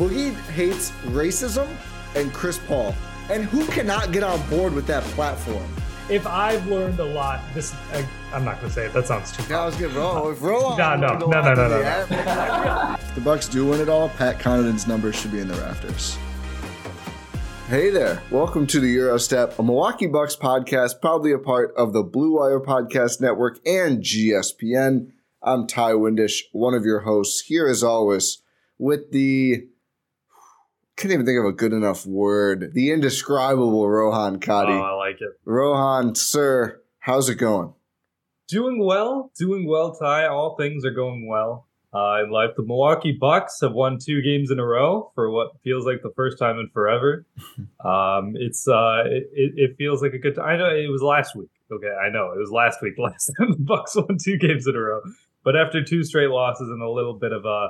Boogie hates racism and Chris Paul. And who cannot get on board with that platform? If I've learned a lot, this I, I'm not gonna say it. That sounds too. Yeah, I was gonna roll. If roll No, no, no, no, no, no. If the Bucks do win it all, Pat Connaughton's numbers should be in the rafters. Hey there, welcome to the Gyro Step, a Milwaukee Bucks podcast, proudly a part of the Blue Wire Podcast Network and GSPN. I'm Ti Windisch, one of your hosts, here as always with the can't even think of a good enough word. The indescribable Rohan Oh, Katti. I like it. Rohan, sir, how's it going? Doing well, doing well, Ti. All things are going well uh, in life. The Milwaukee Bucks have won two games in a row for what feels like the first time in forever. um, it's uh, it, it it feels like a good time. I know it was last week. Okay, I know it was last week. Last time the Bucks won two games in a row, but after two straight losses and a little bit of a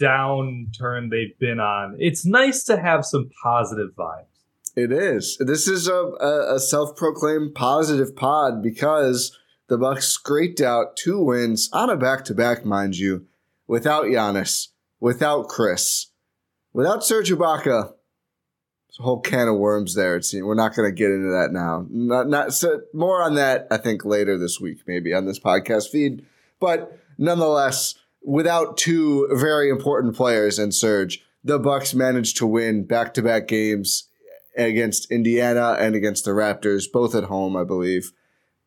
downturn they've been on, it's nice to have some positive vibes. It is. This is a, a, self-proclaimed positive pod because the Bucks scraped out two wins on a back-to-back, mind you, without Giannis, without Khris, without Serge Ibaka. There's a whole can of worms there. It seems we're not going to get into that now. Not, not so, more on that. I think later this week, maybe on this podcast feed. But nonetheless, without two very important players and Serge, the Bucks managed to win back-to-back games against Indiana and against the Raptors, both at home, I believe.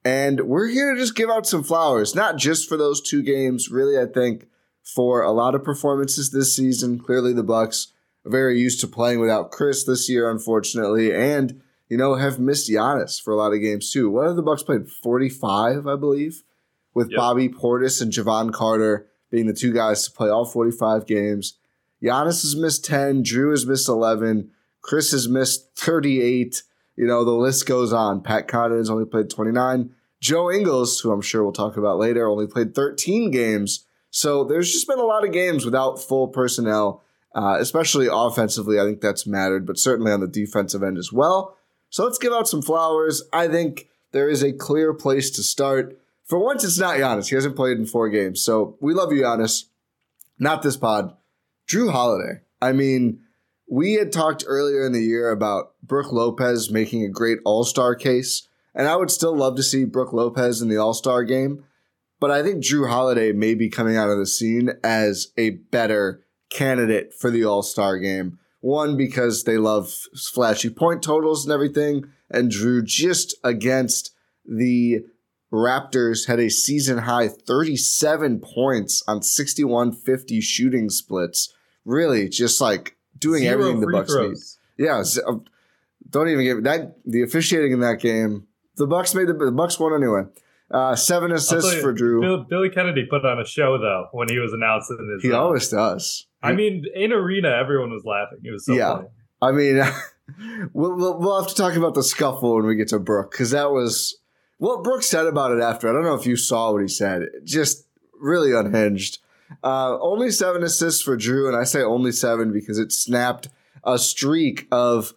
And we're here to just give out some flowers, not just for those two games, really, I think, for a lot of performances this season. Clearly, the Bucks are very used to playing without Khris this year, unfortunately, and, you know, have missed Giannis for a lot of games too. What have the Bucks played? 45, I believe, with Yep. Bobby Portis and Jevon Carter being the two guys to play all 45 games. Giannis has missed 10, Jrue has missed 11, Khris has missed 38. You know, the list goes on. Pat Connaughton's only played 29. Joe Ingles, who I'm sure we'll talk about later, only played 13 games. So there's just been a lot of games without full personnel, uh, especially offensively. I think that's mattered, but certainly on the defensive end as well. So let's give out some flowers. I think there is a clear place to start. For once, it's not Giannis. He hasn't played in four games. So we love you, Giannis. Not this pod. Jrue Holiday. I mean, we had talked earlier in the year about Brook Lopez making a great All Star case, and I would still love to see Brook Lopez in the All Star game. But I think Jrue Holiday may be coming out of the scene as a better candidate for the All Star game. One, because they love flashy point totals and everything, and Jrue just against the Raptors had a season high 37 points on 61 50 shooting splits. Really, just like doing Zero everything the Bucks need. Yeah, uh, don't even give that the officiating in that game. The Bucks made the, the Bucks won anyway. Uh, seven assists you, for Jrue. Bill, Billy Kennedy put on a show though when he was announcing his. he uh, always does. I mean, in arena, everyone was laughing. It was so Yeah. funny. I mean, we'll, we'll we'll have to talk about the scuffle when we get to Brook because that was what Brook said about it after. I don't know if you saw what he said. Just really unhinged. Uh, only seven assists for Jrue, and I say only seven because it snapped a streak of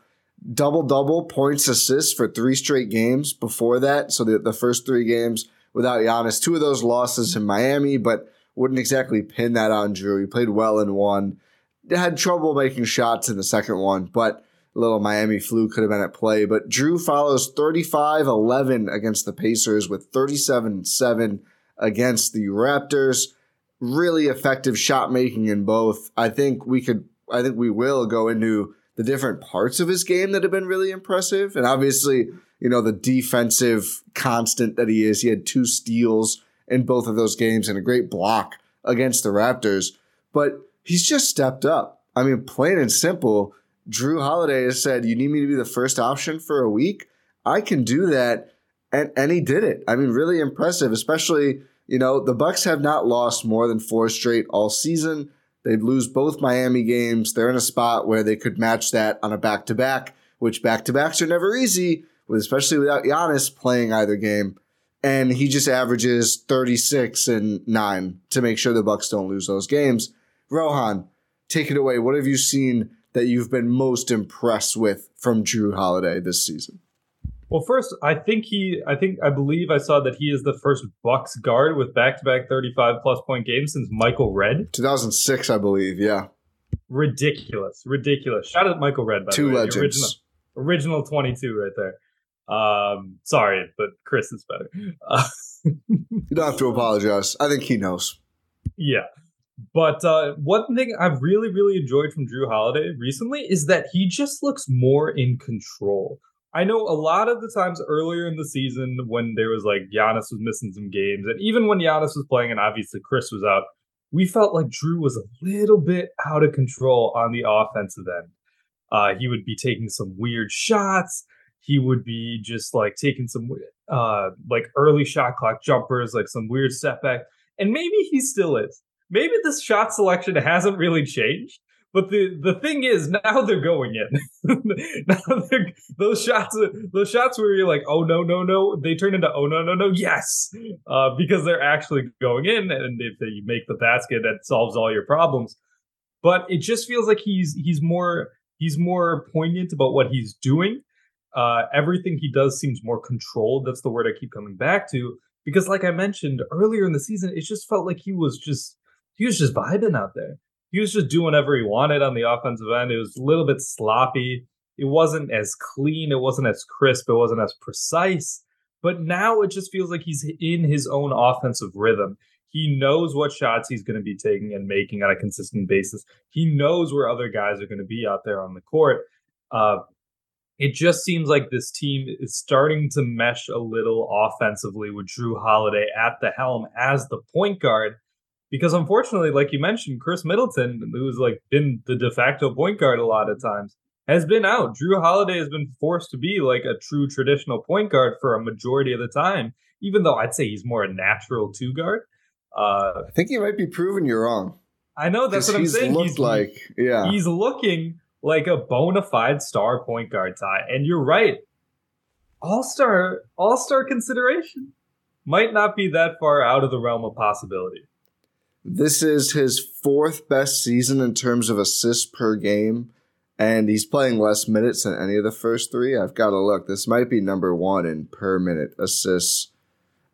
double double points assists for three straight games before that. So the, the first three games without Giannis. Two of those losses in Miami, but wouldn't exactly pin that on Jrue. He played well in one, had trouble making shots in the second one, but little Miami flu could have been at play. But Jrue follows 35 11 against the Pacers with 37 7 against the Raptors. Really effective shot making in both. I think we could, I think we will go into the different parts of his game that have been really impressive. And obviously, you know, the defensive constant that he is. He had two steals in both of those games and a great block against the Raptors. But he's just stepped up. I mean, plain and simple, Jrue Holiday has said, You need me to be the first option for a week? I can do that. And, and he did it. I mean, really impressive, especially, you know, the Bucks have not lost more than four straight all season. They'd lose both Miami games. They're in a spot where they could match that on a back to back, which back to backs are never easy, especially without Giannis playing either game. And he just averages 36 and 9 to make sure the Bucks don't lose those games. Rohan, take it away. What have you seen that you've been most impressed with from Jrue Holiday this season? Well, first, I think he, I think, I believe I saw that he is the first Bucks guard with back-to-back 35 plus point games since Michael Redd, 2006, I believe. Yeah. Ridiculous, ridiculous. Shout out Michael Redd, By Two the way. legends. Original, original 22 right there. Um, sorry, but Khris is better. Uh, You don't have to apologize. I think he knows. Yeah. But uh, one thing I've really, really enjoyed from Jrue Holiday recently is that he just looks more in control. I know a lot of the times earlier in the season when there was like Giannis was missing some games, and even when Giannis was playing and obviously Khris was out, we felt like Jrue was a little bit out of control on the offensive end. Uh, he would be taking some weird shots. He would be just like taking some uh, like early shot clock jumpers, like some weird step back. And maybe he still is. Maybe this shot selection hasn't really changed. But the, the thing is, now they're going in. they're, those shots, those shots where you're like, oh no, no, no, they turn into oh no, no, no, yes, uh, because they're actually going in, and if they make the basket, that solves all your problems. But it just feels like he's he's more he's more poignant about what he's doing. Uh, everything he does seems more controlled. That's the word I keep coming back to because, like I mentioned earlier in the season, it just felt like he was just he was just vibing out there he was just doing whatever he wanted on the offensive end. It was a little bit sloppy. It wasn't as clean. It wasn't as crisp. It wasn't as precise. But now it just feels like he's in his own offensive rhythm. He knows what shots he's going to be taking and making on a consistent basis. He knows where other guys are going to be out there on the court. Uh, it just seems like this team is starting to mesh a little offensively with Jrue Holiday at the helm as the point guard because unfortunately, like you mentioned, Khris Middleton, who's like been the de facto point guard a lot of times, has been out. Jrue Holiday has been forced to be like a true traditional point guard for a majority of the time, even though I'd say he's more a natural two guard. Uh, I think you might be proving you're wrong. I know that's what I'm he's saying. Looked he's like, yeah, he's looking like a bona fide star point guard tie, and you're right. All star, all star consideration might not be that far out of the realm of possibility. This is his fourth best season in terms of assists per game, and he's playing less minutes than any of the first three. I've got to look. This might be number one in per minute assists.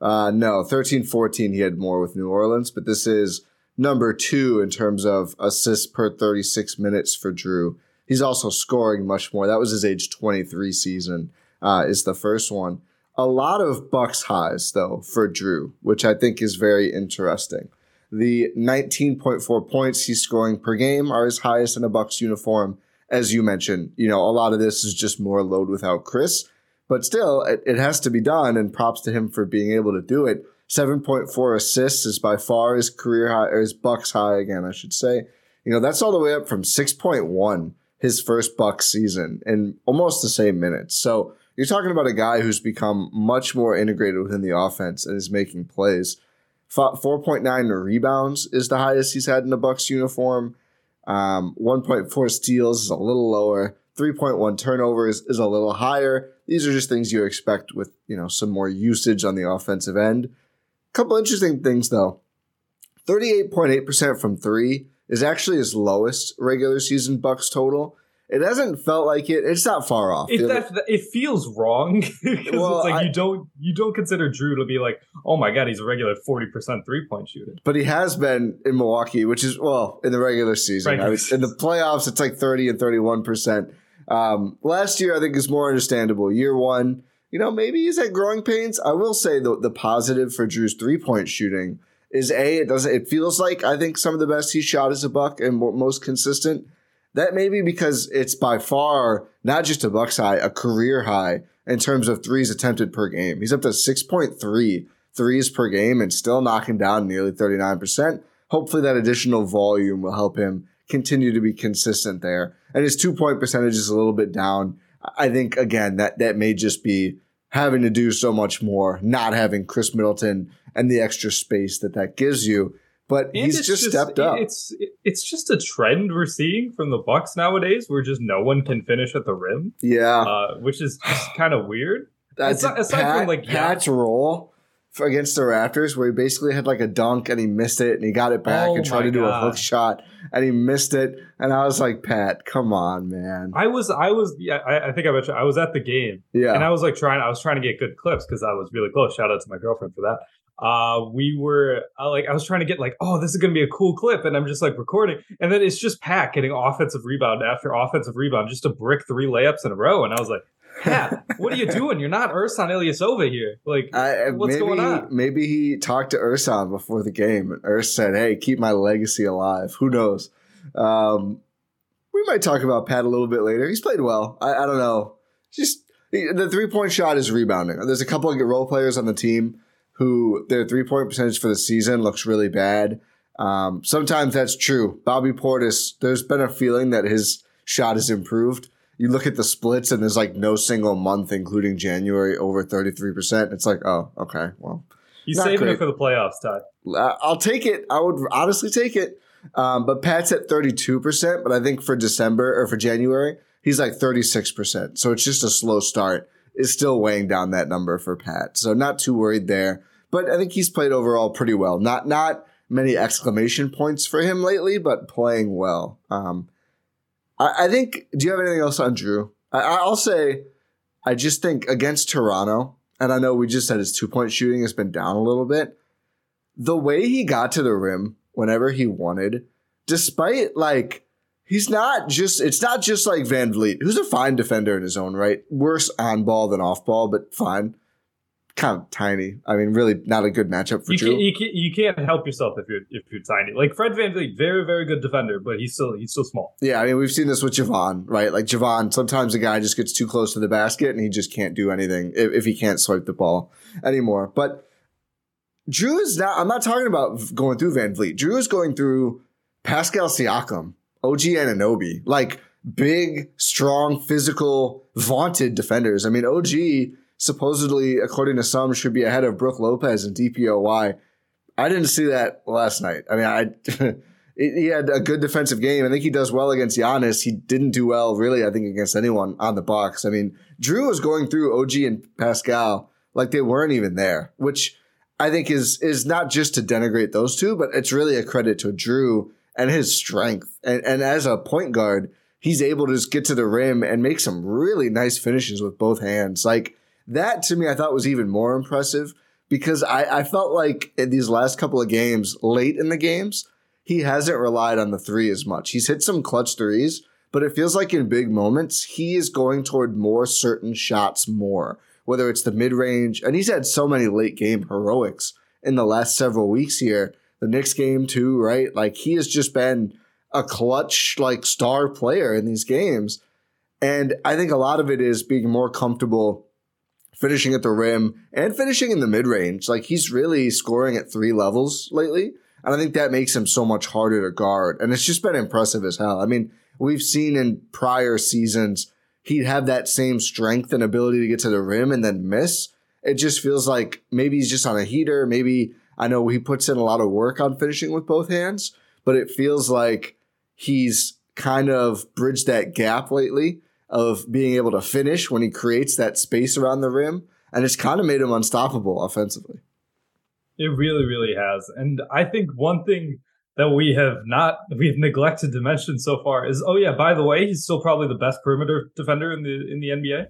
Uh, no, 13 14, he had more with New Orleans, but this is number two in terms of assists per 36 minutes for Jrue. He's also scoring much more. That was his age 23 season, uh, is the first one. A lot of Bucks highs, though, for Jrue, which I think is very interesting. The 19.4 points he's scoring per game are his highest in a Bucks uniform. As you mentioned, you know, a lot of this is just more load without Khris, but still, it, it has to be done, and props to him for being able to do it. 7.4 assists is by far his career high, or his Bucks high again, I should say. You know, that's all the way up from 6.1 his first Bucks season in almost the same minutes. So you're talking about a guy who's become much more integrated within the offense and is making plays. 4.9 rebounds is the highest he's had in a Bucks uniform. Um, 1.4 steals is a little lower. 3.1 turnovers is a little higher. These are just things you expect with, you know, some more usage on the offensive end. A Couple interesting things though. 38.8% from 3 is actually his lowest regular season Bucks total. It hasn't felt like it. It's not far off. It, that, it feels wrong because well, it's like I, you don't you don't consider Jrue to be like, oh my god, he's a regular forty percent three point shooter. But he has been in Milwaukee, which is well in the regular season. Regular in the playoffs, it's like thirty and thirty one percent. Um, last year, I think is more understandable. Year one, you know, maybe he's at growing pains. I will say the the positive for Jrue's three point shooting is a it doesn't it feels like I think some of the best he shot as a buck and most consistent. That may be because it's by far not just a Bucks high, a career high in terms of threes attempted per game. He's up to 6.3 threes per game and still knocking down nearly 39%. Hopefully that additional volume will help him continue to be consistent there. And his two point percentage is a little bit down. I think again that that may just be having to do so much more, not having Khris Middleton and the extra space that that gives you. But and he's just, just, stepped up. It's it's just a trend we're seeing from the Bucks nowadays, where just no one can finish at the rim. Yeah, uh, which is just kind of weird. That's aside, aside Pat, from like Pat's yeah. role against the Raptors, where he basically had like a dunk and he missed it, and he got it back oh and tried to do God. a hook shot and he missed it, and I was like, Pat, come on, man. I was, I was, yeah, I, I think I mentioned I was at the game, yeah, and I was like trying, I was trying to get good clips because I was really close. Shout out to my girlfriend for that uh we were uh, like i was trying to get like oh this is gonna be a cool clip and i'm just like recording and then it's just pat getting offensive rebound after offensive rebound just to brick three layups in a row and i was like Pat, what are you doing? You're not Ersan Ilyasova here. Like, I, what's maybe, going on? Maybe he talked to Ersan before the game, and Urs said, "Hey, keep my legacy alive." Who knows? Um, we might talk about Pat a little bit later. He's played well. I, I don't know. Just the three point shot is rebounding. There's a couple of role players on the team who their three point percentage for the season looks really bad. Um, sometimes that's true. Bobby Portis, there's been a feeling that his shot has improved. You look at the splits and there's like no single month, including January, over 33%. It's like, oh, okay, well. He's saving great. it for the playoffs, Ti. Uh, I'll take it. I would honestly take it. Um, but Pat's at 32%, but I think for December or for January, he's like 36%. So it's just a slow start. Is still weighing down that number for Pat. So not too worried there. But I think he's played overall pretty well. Not not many exclamation points for him lately, but playing well. Um, I, I, think. Do you have anything else on Jrue? I, I'll say, I just think against Toronto, and I know we just said his two point shooting has been down a little bit. The way he got to the rim whenever he wanted, despite like he's not just it's not just like VanVleet, who's a fine defender in his own right. Worse on ball than off ball, but fine. Kind of tiny. I mean, really not a good matchup for you Jrue. Can, you, can, you can't help yourself if you're if you're tiny. Like Fred VanVleet, very very good defender, but he's still he's still small. Yeah, I mean we've seen this with Jevon, right? Like Jevon, sometimes a guy just gets too close to the basket and he just can't do anything if, if he can't swipe the ball anymore. But Jrue is not. I'm not talking about going through VanVleet. Jrue is going through Pascal Siakam, OG Anunoby, like big, strong, physical, vaunted defenders. I mean, OG supposedly, according to some, should be ahead of Brook Lopez and DPOY. I didn't see that last night. I mean, I he had a good defensive game. I think he does well against Giannis. He didn't do well, really. I think against anyone on the box. I mean, Jrue was going through OG and Pascal like they weren't even there, which I think is is not just to denigrate those two, but it's really a credit to Jrue and his strength. And and as a point guard, he's able to just get to the rim and make some really nice finishes with both hands. Like that to me, I thought was even more impressive because I, I felt like in these last couple of games, late in the games, he hasn't relied on the three as much. He's hit some clutch threes, but it feels like in big moments, he is going toward more certain shots more whether it's the mid range, and he's had so many late game heroics in the last several weeks here. The Knicks game too, right? Like he has just been a clutch, like star player in these games. And I think a lot of it is being more comfortable finishing at the rim and finishing in the mid range. Like he's really scoring at three levels lately. And I think that makes him so much harder to guard. And it's just been impressive as hell. I mean, we've seen in prior seasons he'd have that same strength and ability to get to the rim and then miss. It just feels like maybe he's just on a heater. Maybe I know he puts in a lot of work on finishing with both hands, but it feels like he's kind of bridged that gap lately of being able to finish when he creates that space around the rim. And it's kind of made him unstoppable offensively. It really, really has. And I think one thing that we have not we've neglected to mention so far is oh yeah by the way he's still probably the best perimeter defender in the in the NBA.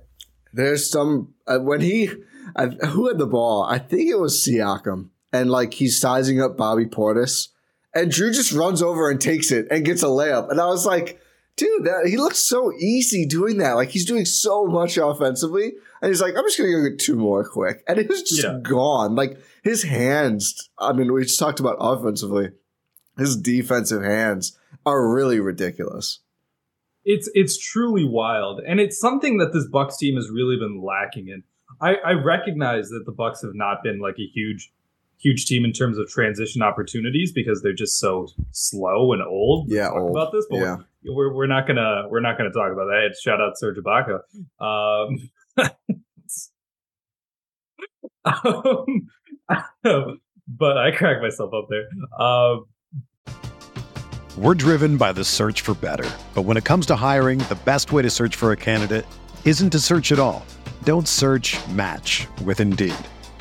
There's some uh, when he uh, who had the ball I think it was Siakam and like he's sizing up Bobby Portis and Jrue just runs over and takes it and gets a layup and I was like dude that he looks so easy doing that like he's doing so much offensively and he's like I'm just gonna go get two more quick and it was just yeah. gone like his hands I mean we just talked about offensively his defensive hands are really ridiculous. It's it's truly wild, and it's something that this Bucks team has really been lacking in. I, I recognize that the Bucks have not been like a huge huge team in terms of transition opportunities because they're just so slow and old. Yeah, old. about this, but yeah. we're, we're not gonna we're not gonna talk about that. Shout out Serge Ibaka. Um, um, but I crack myself up there. Um, we're driven by the search for better. But when it comes to hiring, the best way to search for a candidate isn't to search at all. Don't search match with Indeed.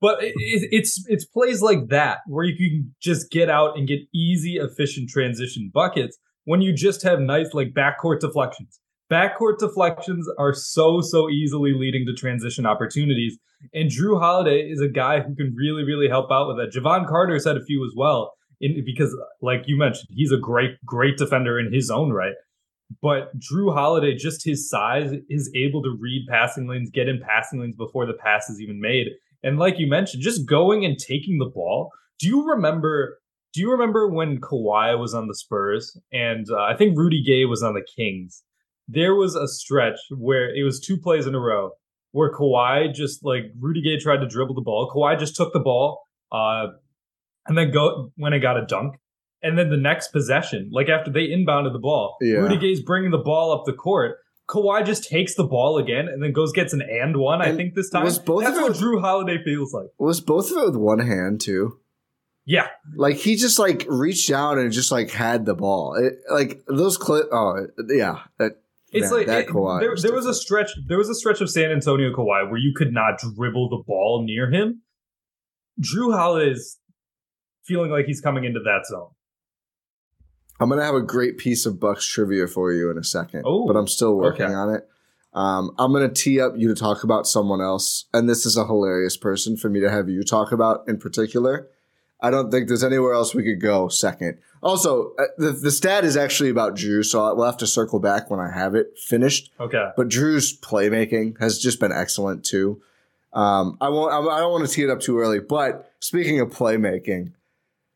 But it, it's it's plays like that where you can just get out and get easy, efficient transition buckets when you just have nice like backcourt deflections. Backcourt deflections are so so easily leading to transition opportunities, and Jrue Holiday is a guy who can really really help out with that. Jevon Carter said a few as well, in, because like you mentioned, he's a great great defender in his own right. But Jrue Holiday, just his size, is able to read passing lanes, get in passing lanes before the pass is even made. And like you mentioned, just going and taking the ball. Do you remember? Do you remember when Kawhi was on the Spurs and uh, I think Rudy Gay was on the Kings? There was a stretch where it was two plays in a row where Kawhi just like Rudy Gay tried to dribble the ball. Kawhi just took the ball, uh, and then go when it got a dunk. And then the next possession, like after they inbounded the ball, yeah. Rudy Gay's bringing the ball up the court. Kawhi just takes the ball again and then goes gets an and one. And I think this time. Was both That's what with, Jrue Holiday feels like. Was both of it with one hand too? Yeah, like he just like reached down and just like had the ball. It, like those clip. Oh yeah, that, it's man, like that it, Kawhi there, was, there was a stretch. There was a stretch of San Antonio Kawhi where you could not dribble the ball near him. Jrue Holiday is feeling like he's coming into that zone. I'm gonna have a great piece of Bucks trivia for you in a second, Ooh, but I'm still working okay. on it. Um, I'm gonna tee up you to talk about someone else, and this is a hilarious person for me to have you talk about in particular. I don't think there's anywhere else we could go second. Also, uh, the, the stat is actually about Jrue, so we'll have to circle back when I have it finished. Okay. But Jrue's playmaking has just been excellent too. Um, I won't. I don't want to tee it up too early. But speaking of playmaking,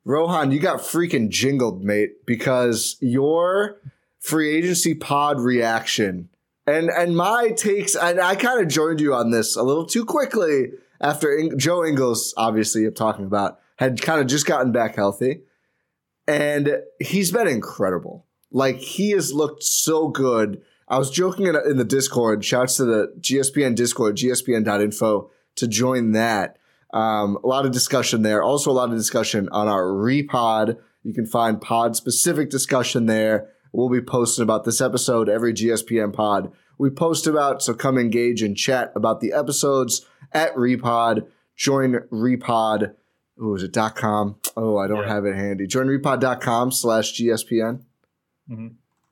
Rohan, you got freaking jingled, mate, because your free agency pod reaction and and my takes, and I kind of joined you on this a little too quickly after In- Joe Ingles, obviously, I'm talking about, had kind of just gotten back healthy, and he's been incredible. Like he has looked so good. I was joking in, in the Discord. Shouts to the GSPN Discord, gspn.info to join that. Um, a lot of discussion there. Also, a lot of discussion on our repod. You can find pod specific discussion there. We'll be posting about this episode every GSPN pod we post about. So come engage and chat about the episodes at Repod. Join Repod. Oh, is it dot .com? Oh, I don't yeah. have it handy. Join repod.com slash GSPN. Mm-hmm.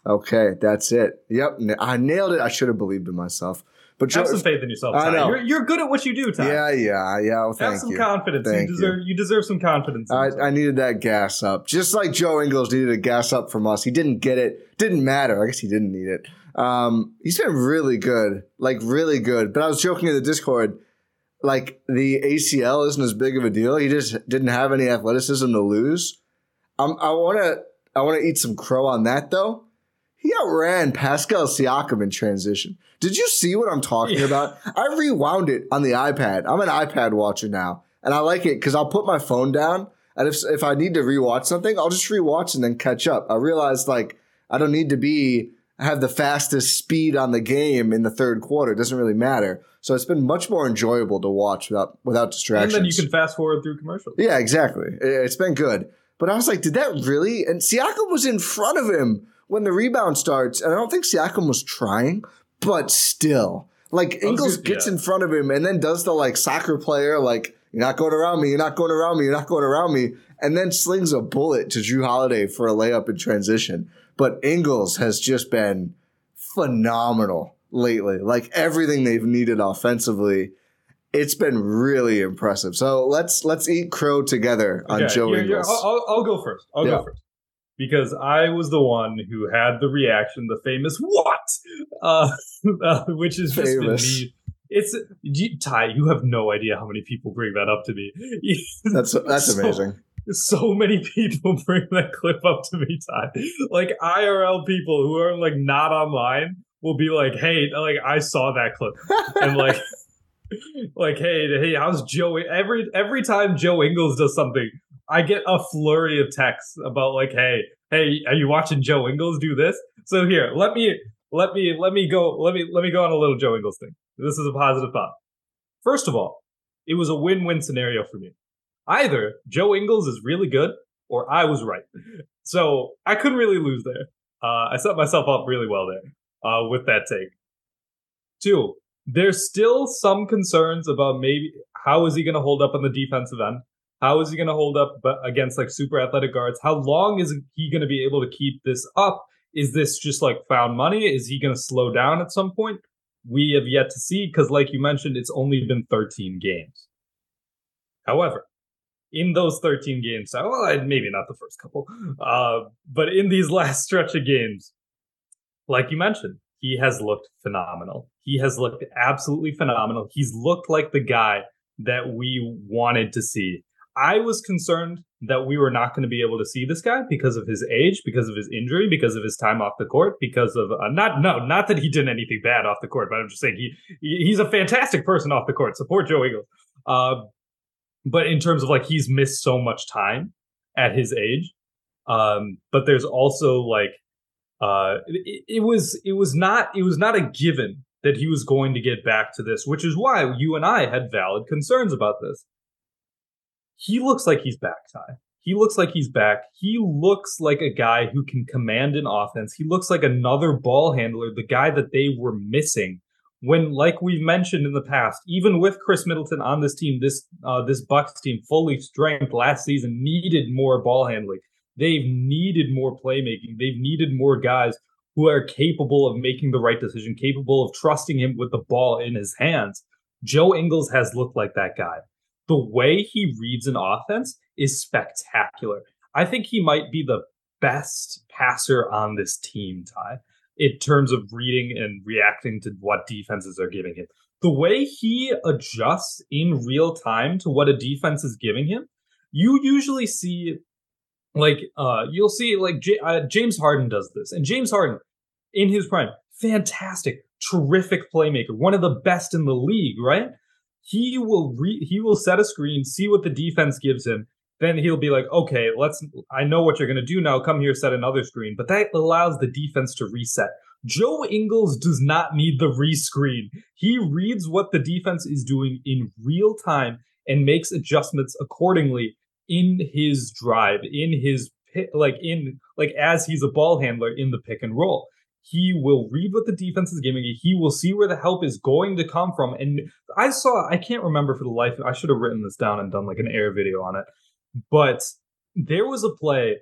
Okay, that's it. Yep, I nailed it. I should have believed in myself. But have some faith in yourself. Ti. I know you're, you're, good at what you do, Ti. Yeah, yeah, yeah. Well, have some you. confidence. Thank you deserve you. you. deserve some confidence. I, I, needed that gas up, just like Joe Ingles needed a gas up from us. He didn't get it. Didn't matter. I guess he didn't need it. Um, he's been really good, like really good. But I was joking in the Discord, like the ACL isn't as big of a deal. He just didn't have any athleticism to lose. Um, I want to, I want to eat some crow on that though. He outran Pascal Siakam in transition. Did you see what I'm talking yeah. about? I rewound it on the iPad. I'm an iPad watcher now, and I like it because I'll put my phone down, and if if I need to rewatch something, I'll just rewatch and then catch up. I realized like I don't need to be have the fastest speed on the game in the third quarter. It doesn't really matter. So it's been much more enjoyable to watch without without distractions. And then you can fast forward through commercials. Yeah, exactly. It's been good. But I was like, did that really? And Siakam was in front of him when the rebound starts, and I don't think Siakam was trying, but still, like Ingles gets yeah. in front of him and then does the like soccer player, like you're not going around me, you're not going around me, you're not going around me, and then slings a bullet to Jrue Holiday for a layup in transition. But Ingles has just been phenomenal lately. Like everything they've needed offensively, it's been really impressive. So let's let's eat crow together on okay, Joe Ingles. I'll, I'll, go first. I'll yeah. go first because I was the one who had the reaction, the famous "what," uh, uh, which is just me. It's you, Ti. You have no idea how many people bring that up to me. that's that's so, amazing. So many people bring that clip up to me, Ti. Like IRL people who are like not online will be like, "Hey, like I saw that clip," and like. Like hey hey how's joe every every time joe ingles does something I get a flurry of texts about like, hey, hey, are you watching Joe Ingles do this? So here, let me let me let me go let me let me go on a little Joe Ingles thing. This is a positive thought. First of all, it was a win-win scenario for me. Either Joe Ingles is really good or I was right. So I couldn't really lose there. Uh, I set myself up really well there uh, with that take. Two, there's still some concerns about maybe how is he going to hold up on the defensive end. How is he going to hold up against like super athletic guards? How long is he going to be able to keep this up? Is this just like found money? Is he going to slow down at some point? We have yet to see because, like you mentioned, it's only been 13 games. However, in those 13 games, well, maybe not the first couple, uh, but in these last stretch of games, like you mentioned, he has looked phenomenal. He has looked absolutely phenomenal. He's looked like the guy that we wanted to see. I was concerned that we were not going to be able to see this guy because of his age, because of his injury, because of his time off the court, because of uh, not no, not that he did anything bad off the court, but I'm just saying he, he's a fantastic person off the court. Support Joe Ingles. Uh, but in terms of like he's missed so much time at his age. Um, but there's also like uh, it, it was it was not it was not a given that he was going to get back to this, which is why you and I had valid concerns about this he looks like he's back, Ti. He looks like he's back. He looks like a guy who can command an offense. He looks like another ball handler, the guy that they were missing. When, like we've mentioned in the past, even with Khris Middleton on this team, this uh, this Bucks team fully strength last season needed more ball handling. They've needed more playmaking. They've needed more guys who are capable of making the right decision, capable of trusting him with the ball in his hands. Joe Ingles has looked like that guy the way he reads an offense is spectacular. I think he might be the best passer on this team, Ti, in terms of reading and reacting to what defenses are giving him. The way he adjusts in real time to what a defense is giving him, you usually see like uh you'll see like J- uh, James Harden does this. And James Harden in his prime, fantastic, terrific playmaker, one of the best in the league, right? he will re- he will set a screen, see what the defense gives him. Then he'll be like, okay, let's. I know what you're gonna do now. Come here, set another screen. But that allows the defense to reset. Joe Ingles does not need the rescreen. He reads what the defense is doing in real time and makes adjustments accordingly in his drive, in his like in like as he's a ball handler in the pick and roll. He will read what the defense is giving you. He will see where the help is going to come from. And I saw, I can't remember for the life. I should have written this down and done like an air video on it. But there was a play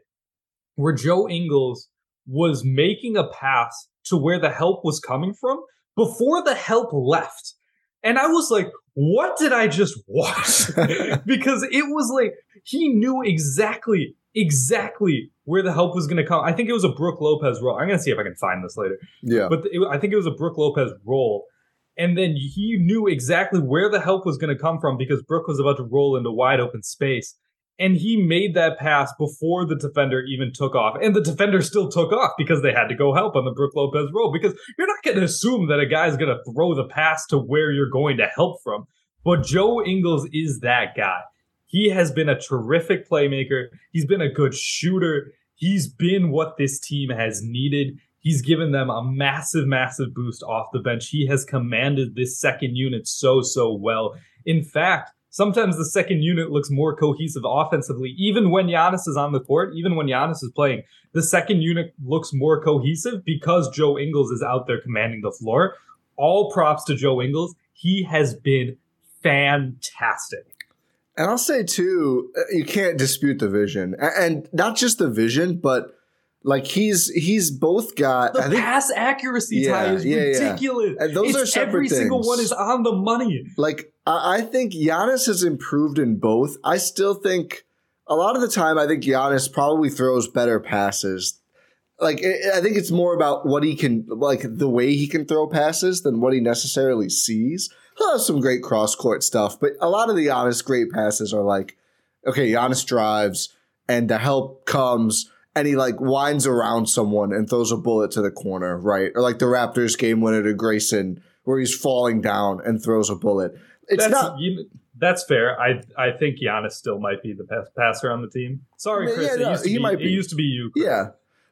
where Joe Ingles was making a pass to where the help was coming from before the help left. And I was like, what did I just watch? because it was like he knew exactly, exactly where the help was going to come. I think it was a Brook Lopez roll. I'm going to see if I can find this later. Yeah. But it, I think it was a Brook Lopez roll. And then he knew exactly where the help was going to come from because Brook was about to roll into wide open space. And he made that pass before the defender even took off. And the defender still took off because they had to go help on the Brook Lopez roll. Because you're not going to assume that a guy's going to throw the pass to where you're going to help from. But Joe Ingles is that guy. He has been a terrific playmaker. He's been a good shooter. He's been what this team has needed. He's given them a massive, massive boost off the bench. He has commanded this second unit so, so well. In fact, sometimes the second unit looks more cohesive offensively. Even when Giannis is on the court, even when Giannis is playing, the second unit looks more cohesive because Joe Ingles is out there commanding the floor. All props to Joe Ingles. He has been fantastic. And I'll say too, uh, you can't dispute the vision, and not just the vision, but like he's he's both got the I think, pass accuracy yeah, is yeah, ridiculous. Yeah. And those it's are separate every things. single one is on the money. Like I think Giannis has improved in both. I still think a lot of the time I think Giannis probably throws better passes. Like I think it's more about what he can like the way he can throw passes than what he necessarily sees some great cross court stuff, but a lot of the Giannis great passes are like, okay, Giannis drives and the help comes and he like winds around someone and throws a bullet to the corner, right? Or like the Raptors game winner to Grayson where he's falling down and throws a bullet. It's that's, not. You, that's fair. I I think Giannis still might be the best passer on the team. Sorry, Khris. Yeah, no, used to he be, might be. It used to be you. Khris. Yeah.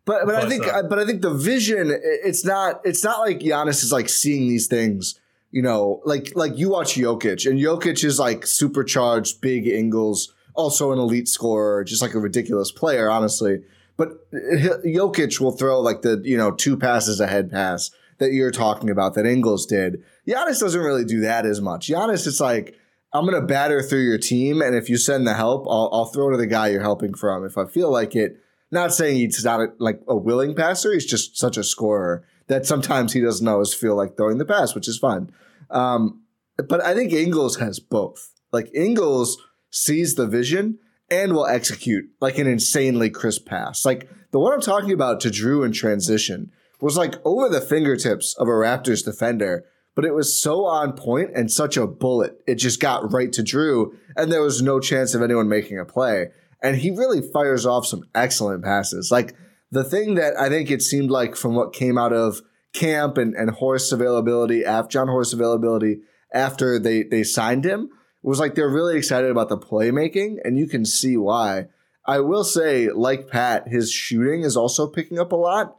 But, but, but I think uh, but I think the vision it's not it's not like Giannis is like seeing these things you know, like like you watch Jokic, and Jokic is like supercharged, big Ingles, also an elite scorer, just like a ridiculous player, honestly. But Jokic will throw like the you know two passes ahead pass that you're talking about that Ingles did. Giannis doesn't really do that as much. Giannis, it's like I'm gonna batter through your team, and if you send the help, I'll, I'll throw to the guy you're helping from if I feel like it. Not saying he's not a, like a willing passer; he's just such a scorer that sometimes he doesn't always feel like throwing the pass, which is fine. Um, but I think Ingles has both. Like Ingles sees the vision and will execute like an insanely crisp pass. Like the one I'm talking about to Jrue in transition was like over the fingertips of a Raptors defender, but it was so on point and such a bullet. It just got right to Jrue, and there was no chance of anyone making a play. And he really fires off some excellent passes. Like the thing that I think it seemed like from what came out of camp and, and Horst availability, after Jon Horst availability after they, they signed him was like they're really excited about the playmaking, and you can see why. I will say, like Pat, his shooting is also picking up a lot.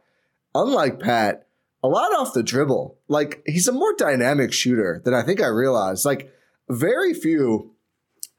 Unlike Pat, a lot off the dribble. Like he's a more dynamic shooter than I think I realized. Like very few,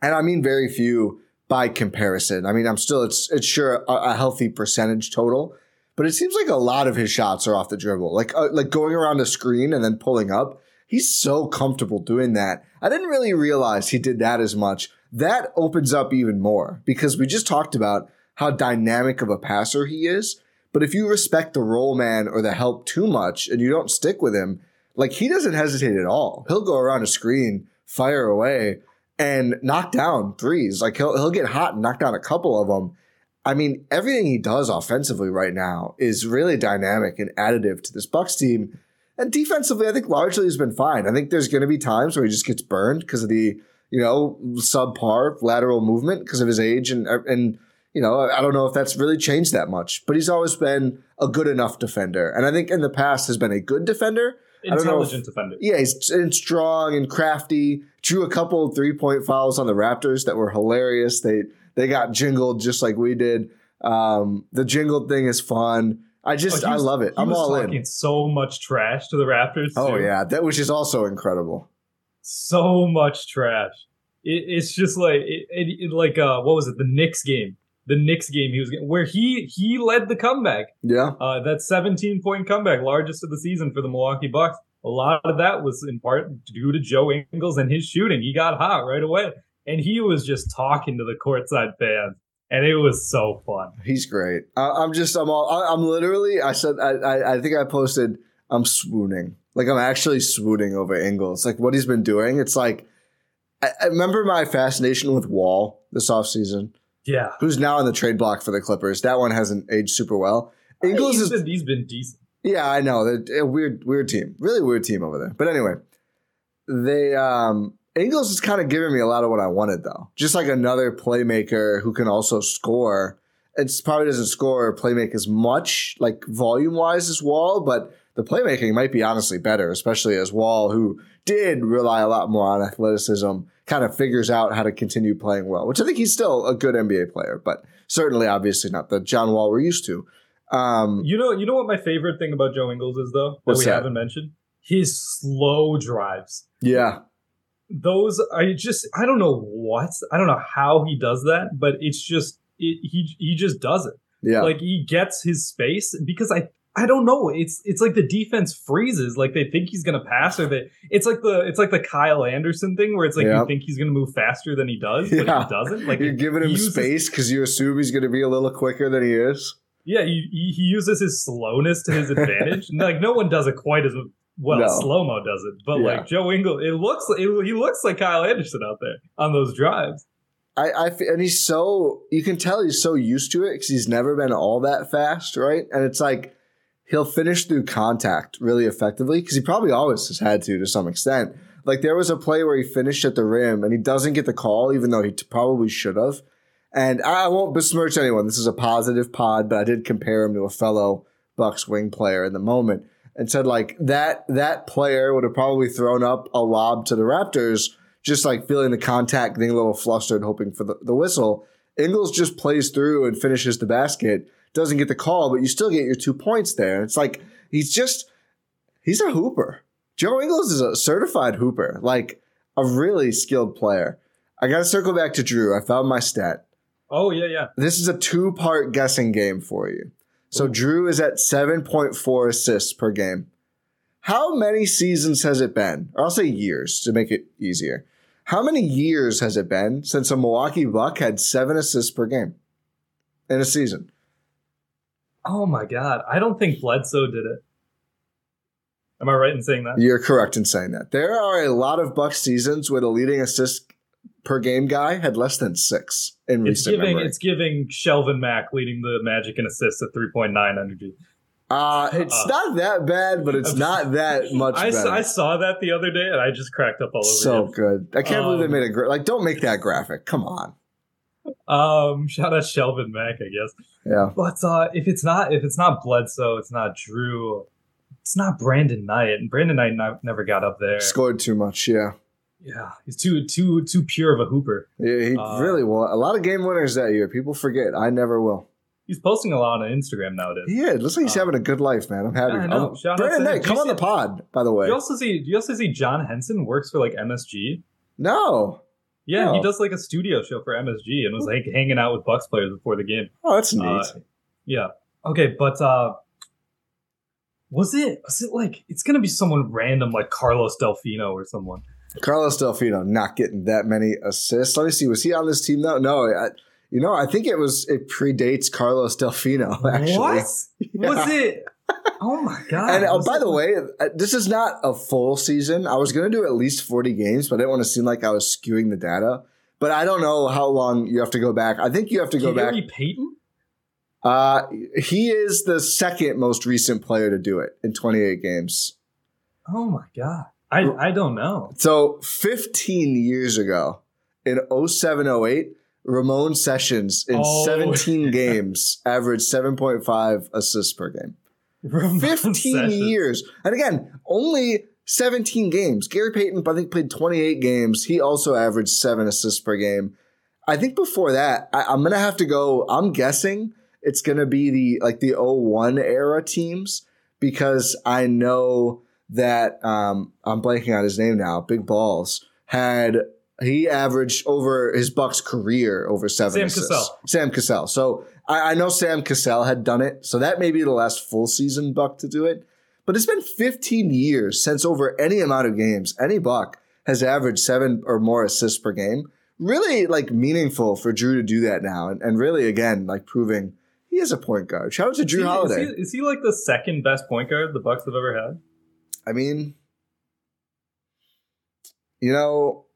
and I mean very few by comparison. I mean, I'm still it's it's sure a, a healthy percentage total, but it seems like a lot of his shots are off the dribble, like uh, like going around a screen and then pulling up. He's so comfortable doing that. I didn't really realize he did that as much. That opens up even more because we just talked about how dynamic of a passer he is. But if you respect the roll man or the help too much and you don't stick with him, like he doesn't hesitate at all. He'll go around a screen, fire away, and knock down threes. Like he'll he'll get hot and knock down a couple of them. I mean, everything he does offensively right now is really dynamic and additive to this Bucks team. And defensively, I think largely he's been fine. I think there's going to be times where he just gets burned because of the, you know, subpar lateral movement because of his age and uh, and you know, I don't know if that's really changed that much, but he's always been a good enough defender. And I think in the past has been a good defender. Intelligent defender. Yeah, he's and strong and crafty. Drew a couple three point fouls on the Raptors that were hilarious. They they got jingled just like we did. Um, the jingled thing is fun. I just oh, was, I love it. I'm all in. So much trash to the Raptors. Oh, too. Oh yeah, that which is also incredible. So much trash. It, it's just like it, it, like uh, what was it? The Knicks game the Knicks game he was getting, where he he led the comeback. Yeah. Uh, that 17 point comeback, largest of the season for the Milwaukee Bucks. A lot of that was in part due to Joe Ingles and his shooting. He got hot right away, and he was just talking to the courtside fans, and it was so fun. He's great. I, I'm just, I'm all, I- I'm literally, I said, I, I, I think I posted, I'm swooning. Like I'm actually swooning over Ingles. Like what he's been doing. It's like, I, I remember my fascination with Wall this offseason, Yeah, who's now on the trade block for the Clippers. That one hasn't aged super well. Ingles he's is, been, he's been decent. yeah, I know. They're a weird, weird team. Really weird team over there. But anyway, they um Ingles is kind of giving me a lot of what I wanted though. Just like another playmaker who can also score. It's probably doesn't score or playmake as much, like volume wise as Wall, but the playmaking might be honestly better, especially as Wall, who did rely a lot more on athleticism, kind of figures out how to continue playing well, which I think he's still a good NBA player, but certainly obviously not the John Wall we're used to. Um, You know, you know what my favorite thing about Joe Ingles is though that we that? haven't mentioned his slow drives. yeah, Those are just I don't know what I don't know how he does that, but it's just it, he he just does it. yeah. Like he gets his space because I I don't know. It's it's like the defense freezes, like they think he's gonna pass, or they. It's like the it's like the Kyle Anderson thing where it's like Yeah. you think he's gonna move faster than he does, but Yeah. he doesn't. Like You're giving him uses- space because you assume he's going to be a little quicker than he is. Yeah, he, he uses his slowness to his advantage. Like no one does it quite as well. No. Slow mo does it, but Yeah. like Joe Ingles, it looks it, he looks like Kyle Anderson out there on those drives. I, I and he's so you can tell he's so used to it because he's never been all that fast, right? And it's like he'll finish through contact really effectively because he probably always has had to to some extent. Like there was a play where he finished at the rim and he doesn't get the call, even though he t- probably should have. And I won't besmirch anyone. This is a positive pod, but I did compare him to a fellow Bucks wing player in the moment and said like that that player would have probably thrown up a lob to the Raptors, just like feeling the contact, getting a little flustered, hoping for the, the whistle. Ingles just plays through and finishes the basket, doesn't get the call, but you still get your two points there. It's like he's just he's a hooper. Joe Ingles is a certified hooper, like a really skilled player. I got to circle back to Jrue. I found my stat. Oh yeah, yeah. This is a two part guessing game for you. So Jrue is at 7.4 assists per game. How many seasons has it been? Or I'll say years to make it easier. How many years has it been since a Milwaukee Buck had seven assists per game in a season? Oh my god, I don't think Bledsoe did it. Am I right in saying that? You're correct in saying that. There are a lot of Buck seasons where the leading assist per game guy had less than six in It's recent giving memory. it's giving Shelvin Mack leading the Magic in assists at three point nine energy. Uh, it's Uh, not that bad, but it's not that much I. I saw that the other day and I just cracked up all over so it. good. I can't believe they Um, made a gra- like. Don't make that graphic. Come on. Um, shout out Shelvin Mack, I guess. Yeah. But uh, if it's not if it's not Bledsoe, it's not Jrue, it's not Brandon Knight, and Brandon Knight no- never got up there. Scored too much. Yeah. Yeah, he's too too too pure of a hooper. Yeah, he Uh, really won. A lot of game winners that year. People forget. I never will. He's posting a lot on Instagram nowadays. Yeah, it looks like he's Uh, having a good life, man. I'm happy. yeah, I know. I'm- Shout out Brandon to. Knight, come on the pod, by the way. You also see you also see John Henson works for like MSG. no. Yeah, he Oh. does like a studio show for MSG and was like hanging out with Bucks players before the game. Oh, that's neat. Uh, yeah. Okay, but uh was it was it like it's gonna be someone random like Carlos Delfino or someone? Carlos Delfino not getting that many assists. Let me see. Was he on this team though? No. I, you know, I think it was. It predates Carlos Delfino. Actually. What was it? Oh my god! And oh, by it- the way, uh, this is not a full season. I was going to do at least 40 games, but I didn't want to seem like I was skewing the data. But I don't know how long you have to go back. I think you have to go back. Gary Payton? Uh, he is the second most recent player to do it in 28 games. Oh my god! I I don't know. So 15 years ago, in 07 08, Ramon Sessions in Oh. 17 games averaged 7.5 assists per game. Ramon 15 Sessions. years. And again, only 17 games. Gary Payton, I think, played 28 games. He also averaged seven assists per game. I think before that, I, I'm going to have to go. I'm guessing it's going to be the like the 01 era teams because I know that um, I'm blanking on his name now. Big Balls had He averaged over his Bucks career over seven Sam assists. Cassell. Sam Cassell. So I, I know Sam Cassell had done it. So that may be the last full season Buck to do it. But it's been 15 years since over any amount of games, any Buck has averaged seven or more assists per game. Really like meaningful for Jrue to do that now. And, and really, again, like proving he is a point guard. Shout out to Jrue Is he- Holiday. Is he, is he like the second best point guard the Bucks have ever had? I mean, you know,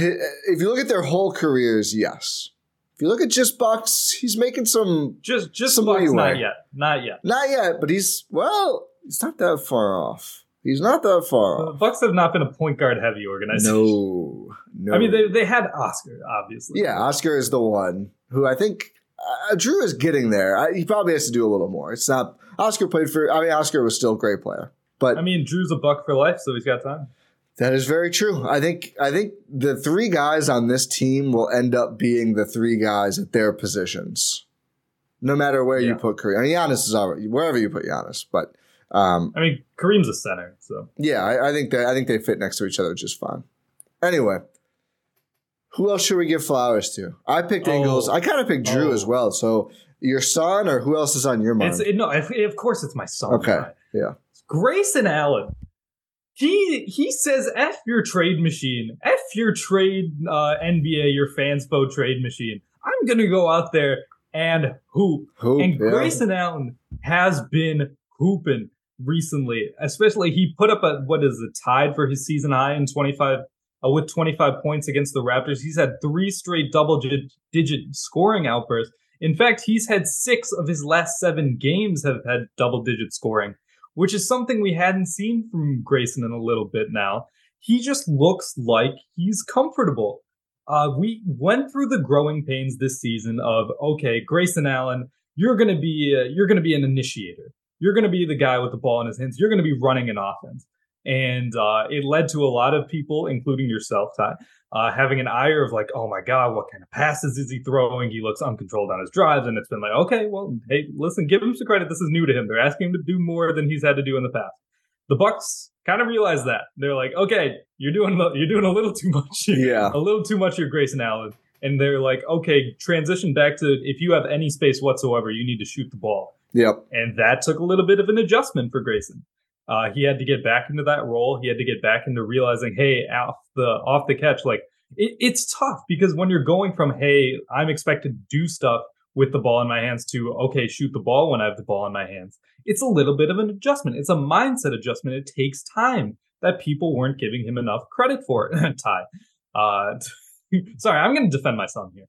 if you look at their whole careers, yes. If you look at just Bucks, he's making some, Just just Some Bucks, leeway. not yet, not yet. not yet, but he's, well, he's not that far off. He's not that far The off. Bucks have not been a point guard heavy organization. No, no. I mean they they had Oscar obviously. yeah, Oscar is the one who I think uh, Jrue is getting there. I, he probably has to do a little more. It's not, Oscar played for, I mean, Oscar was still a great player, but I mean Jrue's a buck for life, so he's got time. That is very true. I think I think the three guys on this team will end up being the three guys at their positions, no matter where you put Kareem. I mean, Giannis is already wherever you put Giannis, but um, I mean Kareem's a center, so yeah, I, I think that I think they fit next to each other just fine. Anyway, who else should we give flowers to? I picked Oh. Ingles. I kind of picked Jrue Oh. as well. So your son, or who else is on your mind? it's it, no. Of course, it's my son. Okay, yeah. Grayson Allen. He he says f your trade machine, f your trade uh, NBA, your fanspo trade machine. I'm gonna go out there and hoop. Hoop, and yeah. Grayson Allen has been hooping recently. Especially he put up a what is it tied for his season high in 25 uh, with 25 points against the Raptors. He's had three straight double digit, digit scoring outbursts. In fact, he's had six of his last seven games have had double digit scoring, which is something we hadn't seen from Grayson in a little bit now. He just looks like he's comfortable. Uh, we went through the growing pains this season of okay, Grayson Allen, you're gonna be uh, you're gonna be an initiator. You're gonna be the guy with the ball in his hands. You're gonna be running an offense, and uh, it led to a lot of people, including yourself, Ti, uh, having an ire of like, oh my god, what kind of passes is he throwing? He looks uncontrolled on his drives, and it's been like, okay, well, hey, listen, give him some credit. This is new to him. They're asking him to do more than he's had to do in the past. The Bucks kind of realize that they're like, okay, you're doing you're doing a little too much. Yeah. a little too much. You're Grayson Allen, and they're like, okay, transition back to if you have any space whatsoever, you need to shoot the ball Yep. and that took a little bit of an adjustment for Grayson. Uh, he had to get back into that role. He had to get back into realizing, hey, off the off the catch, like it, it's tough because when you're going from, hey, I'm expected to do stuff with the ball in my hands to, okay, shoot the ball when I have the ball in my hands. It's a little bit of an adjustment. It's a mindset adjustment. It takes time that people weren't giving him enough credit for. Ti, uh, sorry, I'm going to defend my son here.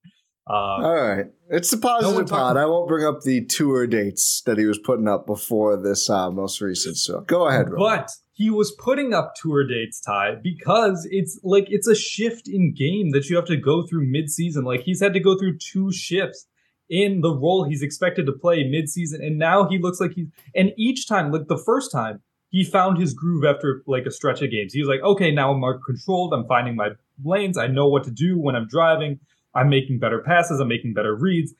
Uh, All right. It's a No positive pod. I won't bring up the tour dates that he was putting up before this uh, most recent. So go ahead, Rob. But he was putting up tour dates, Ti, because it's like it's a shift in game that you have to go through mid-season. Like he's had to go through two shifts in the role he's expected to play mid-season, and now he looks like he's. And each time, like the first time, he found his groove after like a stretch of games. He was like, okay, now I'm more controlled. I'm finding my lanes. I know what to do when I'm driving. I'm making better passes. I'm making better reads.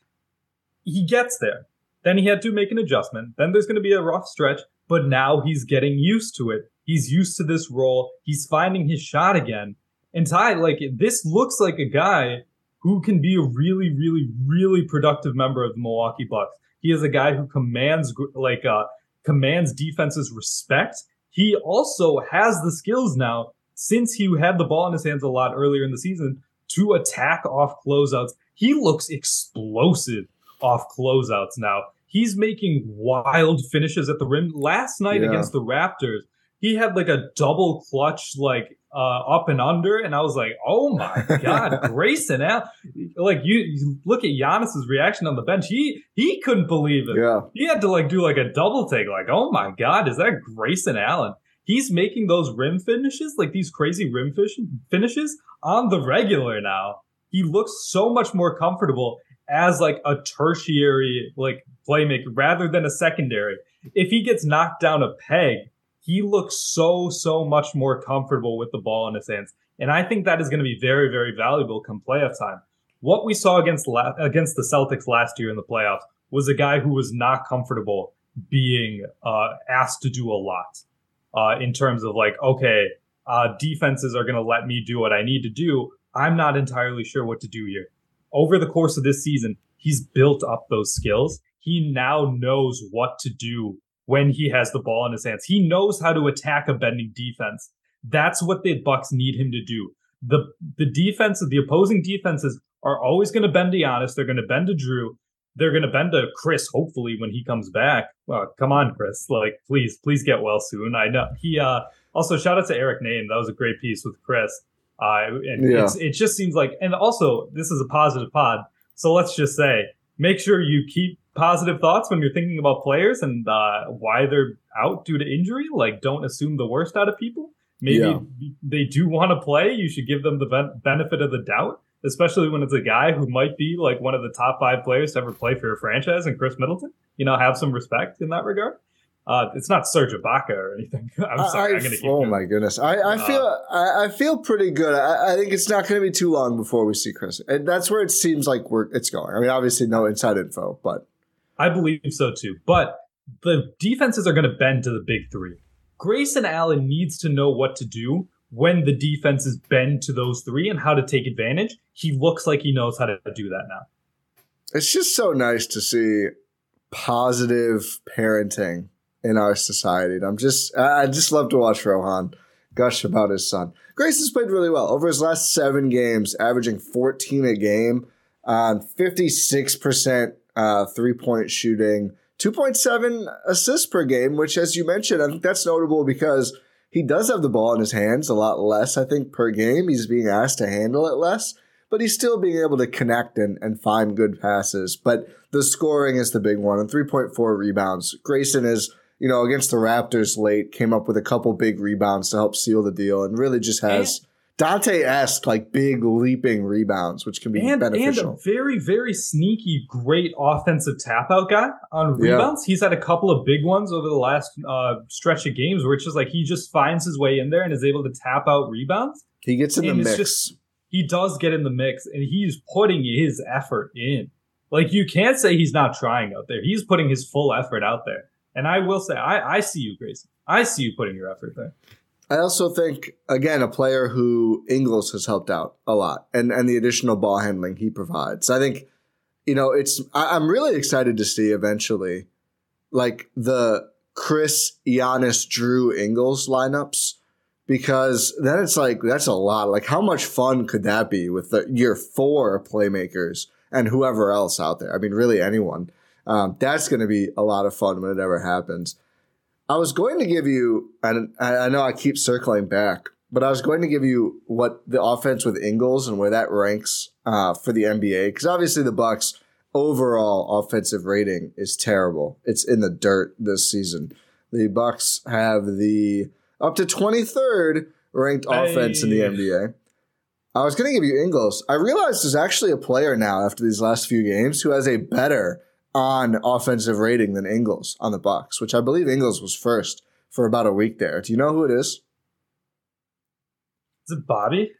He gets there. Then he had to make an adjustment. Then there's going to be a rough stretch, but now he's getting used to it. He's used to this role. He's finding his shot again. And Ti, like, this looks like a guy who can be a really, really, really productive member of the Milwaukee Bucks. He is a guy who commands, like, uh, commands defense's respect. He also has the skills now, since he had the ball in his hands a lot earlier in the season, to attack off closeouts. He looks explosive off closeouts now. He's making wild finishes at the rim. Last night Yeah. against the Raptors, he had like a double clutch, like uh, up and under, and I was like, "Oh my god, Grayson!" Al-. Like you, you look at Giannis's reaction on the bench. He he couldn't believe it. Yeah. He had to like do like a double take, like, "Oh my god, is that Grayson Allen?" He's making those rim finishes, like these crazy rim fish- finishes, on the regular now. He looks so much more comfortable as like a tertiary like playmaker rather than a secondary. If he gets knocked down a peg, he looks so so much more comfortable with the ball in his hands, and I think that is going to be very very valuable come playoff time. What we saw against la- against the Celtics last year in the playoffs was a guy who was not comfortable being uh, asked to do a lot uh, in terms of like, okay, uh, defenses are going to let me do what I need to do. I'm not entirely sure what to do here. Over the course of this season, he's built up those skills. He now knows what to do when he has the ball in his hands. He knows how to attack a bending defense. That's what the Bucks need him to do. The the defense, the opposing defenses are always going to bend to Giannis. They're going to bend to Jrue. They're going to bend to Khris, Hopefully, when he comes back. Well, come on, Khris. Like, please, please get well soon. I know he. uh Also, shout out to Eric Name. That was a great piece with Khris. Uh, and yeah. it just seems like, and also, this is a positive pod. So let's just say, make sure you keep positive thoughts when you're thinking about players and uh, why they're out due to injury. Like, don't assume the worst out of people. Maybe yeah. they do want to play. You should give them the benefit of the doubt, especially when it's a guy who might be like one of the top five players to ever play for your franchise and Khris Middleton. You know, have some respect in that regard. Uh, it's not Serge Ibaka or anything. I'm sorry. I, am gonna keep oh my goodness, I, I uh, feel I, I, feel pretty good. I, I think it's not going to be too long before we see Khris, and that's where it seems like we're it's going. I mean, obviously, no inside info, but I believe so too. But the defenses are going to bend to the big three. Grayson Allen needs to know what to do when the defenses bend to those three and how to take advantage. He looks like he knows how to do that now. It's just so nice to see positive parenting in our society. And I'm just, I just love to watch Rohan gush about his son. Grayson's played really well over his last seven games, averaging 14 a game on 56% uh, three point shooting, 2.7 assists per game, which, as you mentioned, I think that's notable because he does have the ball in his hands a lot less, I think, per game. He's being asked to handle it less, but he's still being able to connect and, and find good passes. But the scoring is the big one, and 3.4 rebounds. Grayson is, you know, against the Raptors late, came up with a couple big rebounds to help seal the deal, and really just has. And- Dante esque, like big leaping rebounds, which can be and, beneficial. And a very, very sneaky, great offensive tap out guy on rebounds. Yeah. He's had a couple of big ones over the last uh, stretch of games where it's just like he just finds his way in there and is able to tap out rebounds. He gets in and the mix. Just, he does get in the mix and he's putting his effort in. Like you can't say he's not trying out there. He's putting his full effort out there. And I will say, I, I see you, Grayson. I see you putting your effort there. I also think again a player who Ingles has helped out a lot, and and the additional ball handling he provides. I think you know it's I, am really excited to see eventually, like the Khris Giannis, Jrue Ingles lineups, because then it's like that's a lot. Like how much fun could that be with the your four playmakers and whoever else out there? I mean, really anyone. Um, that's going to be a lot of fun when it ever happens. I was going to give you, and I know I keep circling back, but I was going to give you what the offense with Ingles and where that ranks uh, for the NBA, because obviously the Bucks overall offensive rating is terrible. It's in the dirt this season. The Bucks have the up to 23rd ranked hey. offense in the NBA. I was going to give you Ingles. I realized there's actually a player now after these last few games who has a better on offensive rating than Ingles on the Bucks, which I believe Ingles was first for about a week there. Do you know who it is? Is it Bobby?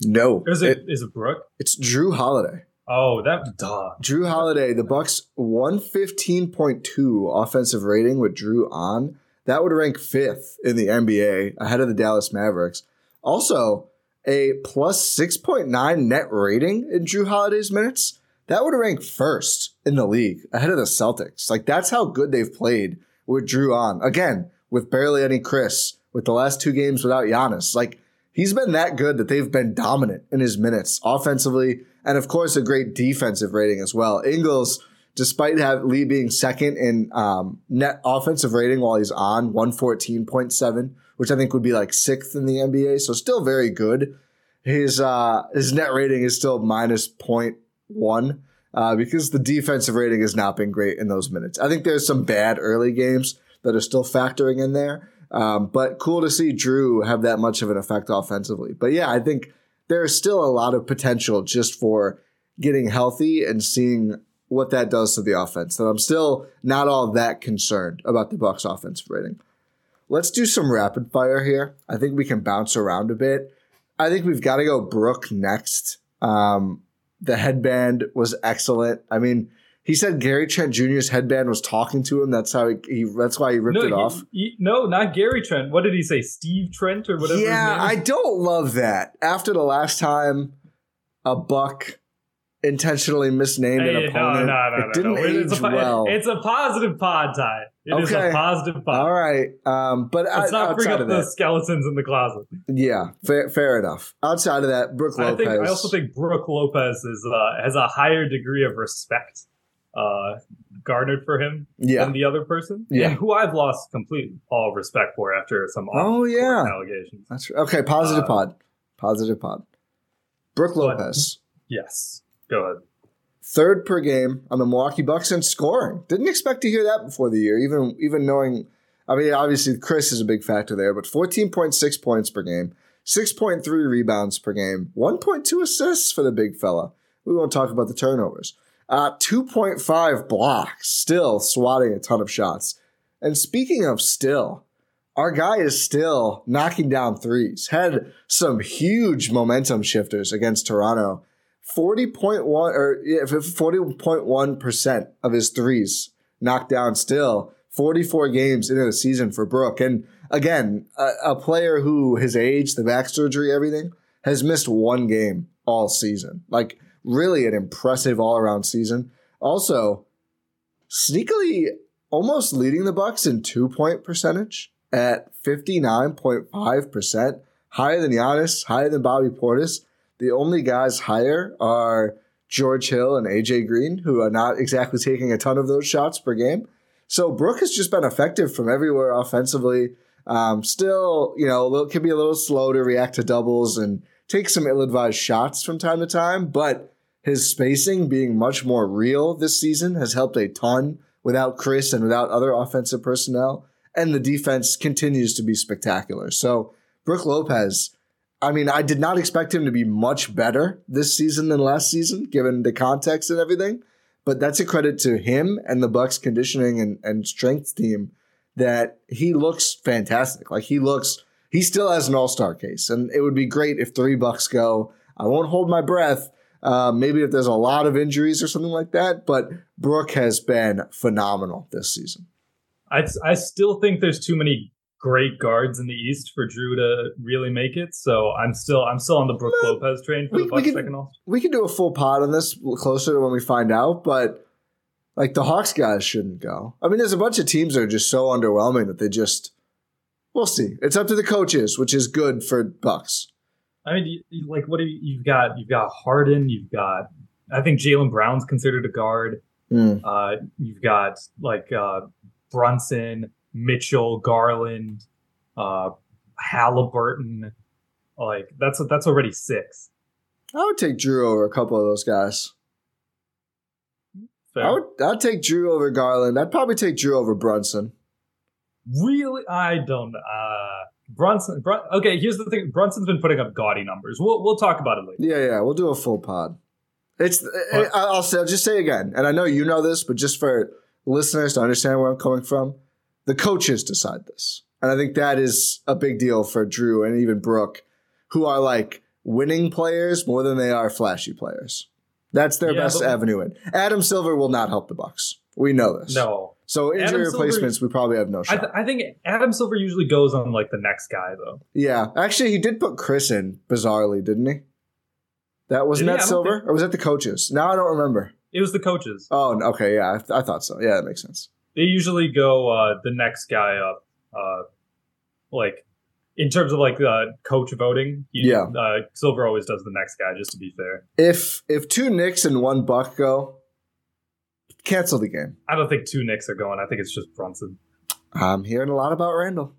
No. Or is it, it is it Brook? It's Jrue Holiday. Oh, that duh. Jrue Holiday, the Bucks 115.2 offensive rating with Jrue on. That would rank fifth in the NBA ahead of the Dallas Mavericks. Also, a plus 6.9 net rating in Jrue Holiday's minutes that would rank first in the league ahead of the Celtics. Like that's how good they've played with Jrue on. Again, with barely any Khris, with the last two games without Giannis. Like he's been that good that they've been dominant in his minutes offensively, and of course a great defensive rating as well. Ingles, despite have Lee being second in um, net offensive rating while he's on, one fourteen point seven, which I think would be like sixth in the NBA, so still very good. His uh, his net rating is still minus point one uh, because the defensive rating has not been great in those minutes. I think there's some bad early games that are still factoring in there. Um, but cool to see Jrue have that much of an effect offensively. But yeah, I think there is still a lot of potential just for getting healthy and seeing what that does to the offense. That I'm still not all that concerned about the Bucks offensive rating. Let's do some rapid fire here. I think we can bounce around a bit. I think we've got to go Brook next. Um, the headband was excellent. I mean, He said Gary Trent Jr.'s headband was talking to him. That's how he. he that's why he ripped no, it off. he- no, not Gary Trent. What did he say? Steve Trent or whatever. Yeah, his I don't love that. After the last time a buck intentionally misnamed Hey, an opponent, no, no, no, it no, didn't age It's a, well. It's a positive pod Ti. It is Okay. a positive pod. All right, um, but Let's o- not bring up the skeletons in the closet. yeah, fair, fair enough. Outside of that, Brook I Lopez. think I also think Brook Lopez is uh, has a higher degree of respect uh, garnered for him yeah. than the other person, Yeah. and who I've lost complete all respect for after some Oh, yeah. allegations. That's right. okay. Positive Uh, pod. Positive pod. Brook Lopez, Yes, go ahead. Third per game on the Milwaukee Bucks in scoring. Didn't expect to hear that before the year, even even knowing. I mean, obviously Khris is a big factor there, but fourteen point six points per game, six point three rebounds per game, one point two assists for the big fella. We won't talk about the turnovers. Uh, two point five blocks, still swatting a ton of shots. And speaking of still, our guy is still knocking down threes. Had some huge momentum shifters against Toronto. 40.1 or yeah, 40.1% of his threes knocked down still 44 games into the season for Brook. And again, a, a player who his age, the back surgery, everything, has missed one game all season. Like really an impressive all-around season. Also, sneakily almost leading the Bucks in two-point percentage at 59.5%, higher than Giannis, higher than Bobby Portis. The only guys higher are George Hill and AJ Green, who are not exactly taking a ton of those shots per game. So Brook has just been effective from everywhere offensively. Um, still, you know, little, can be a little slow to react to doubles and take some ill-advised shots from time to time, but his spacing being much more real this season has helped a ton without Khris and without other offensive personnel. And the defense continues to be spectacular. So Brook Lopez, I mean, I did not expect him to be much better this season than last season, given the context and everything. But that's a credit to him and the Bucks conditioning and, and strength team that he looks fantastic. Like he looks, he still has an all-star case. And it would be great if three Bucks go. I won't hold my breath. Uh, maybe if there's a lot of injuries or something like that. But Brook has been phenomenal this season. I, I still think there's too many great guards in the East for Jrue to really make it. So I'm still I'm still on the Brook No, Lopez train for we- the we Bucks can- second all. we can do a full pod on this closer to when we find out, but like the Hawks guys shouldn't go. I mean, there's a bunch of teams that are just so underwhelming that they just we'll see. It's up to the coaches, which is good for Bucks. I mean, you- like what do you, you've got? You've got Harden. You've got. I think Jaylen Brown's considered a guard. Mm. Uh, you've got like uh, Brunson, Mitchell, Garland, uh, Halliburton. Like that's that's already six. I would take Jrue over a couple of those guys. Fair. I would I'd take Jrue over Garland. I'd probably take Jrue over Brunson. Really, I don't. Uh, Brunson. Brun- okay, here's the thing. Brunson's been putting up gaudy numbers. We'll we'll talk about it later. Yeah, yeah, we'll do a full pod. It's I- I'll say I'll just say again, and I know you know this, but just for listeners to understand where I'm coming from, the coaches decide this, and I think that is a big deal for Jrue and even Brook, who are like winning players more than they are flashy players. That's their Yeah, best avenue in. Adam Silver will not help the Bucks. We know this. No, So injury Adam Silver- replacements, we probably have no I, shot. th- I think Adam Silver usually goes on like the next guy though. yeah, actually, he did put Khris in bizarrely, didn't he? That wasn't Did that I Silver, think- or was that the coaches? Now I don't remember. It was the coaches. Oh, okay, yeah, I, th- I thought so. Yeah, that makes sense. They usually go uh, the next guy up. Uh, like in terms of like uh, coach voting, he- Yeah. Uh, Silver always does the next guy. Just to be fair, If if two Knicks and one Buck go, cancel the game. I don't think two Knicks are going. I think it's just Brunson. I'm hearing a lot about Randle.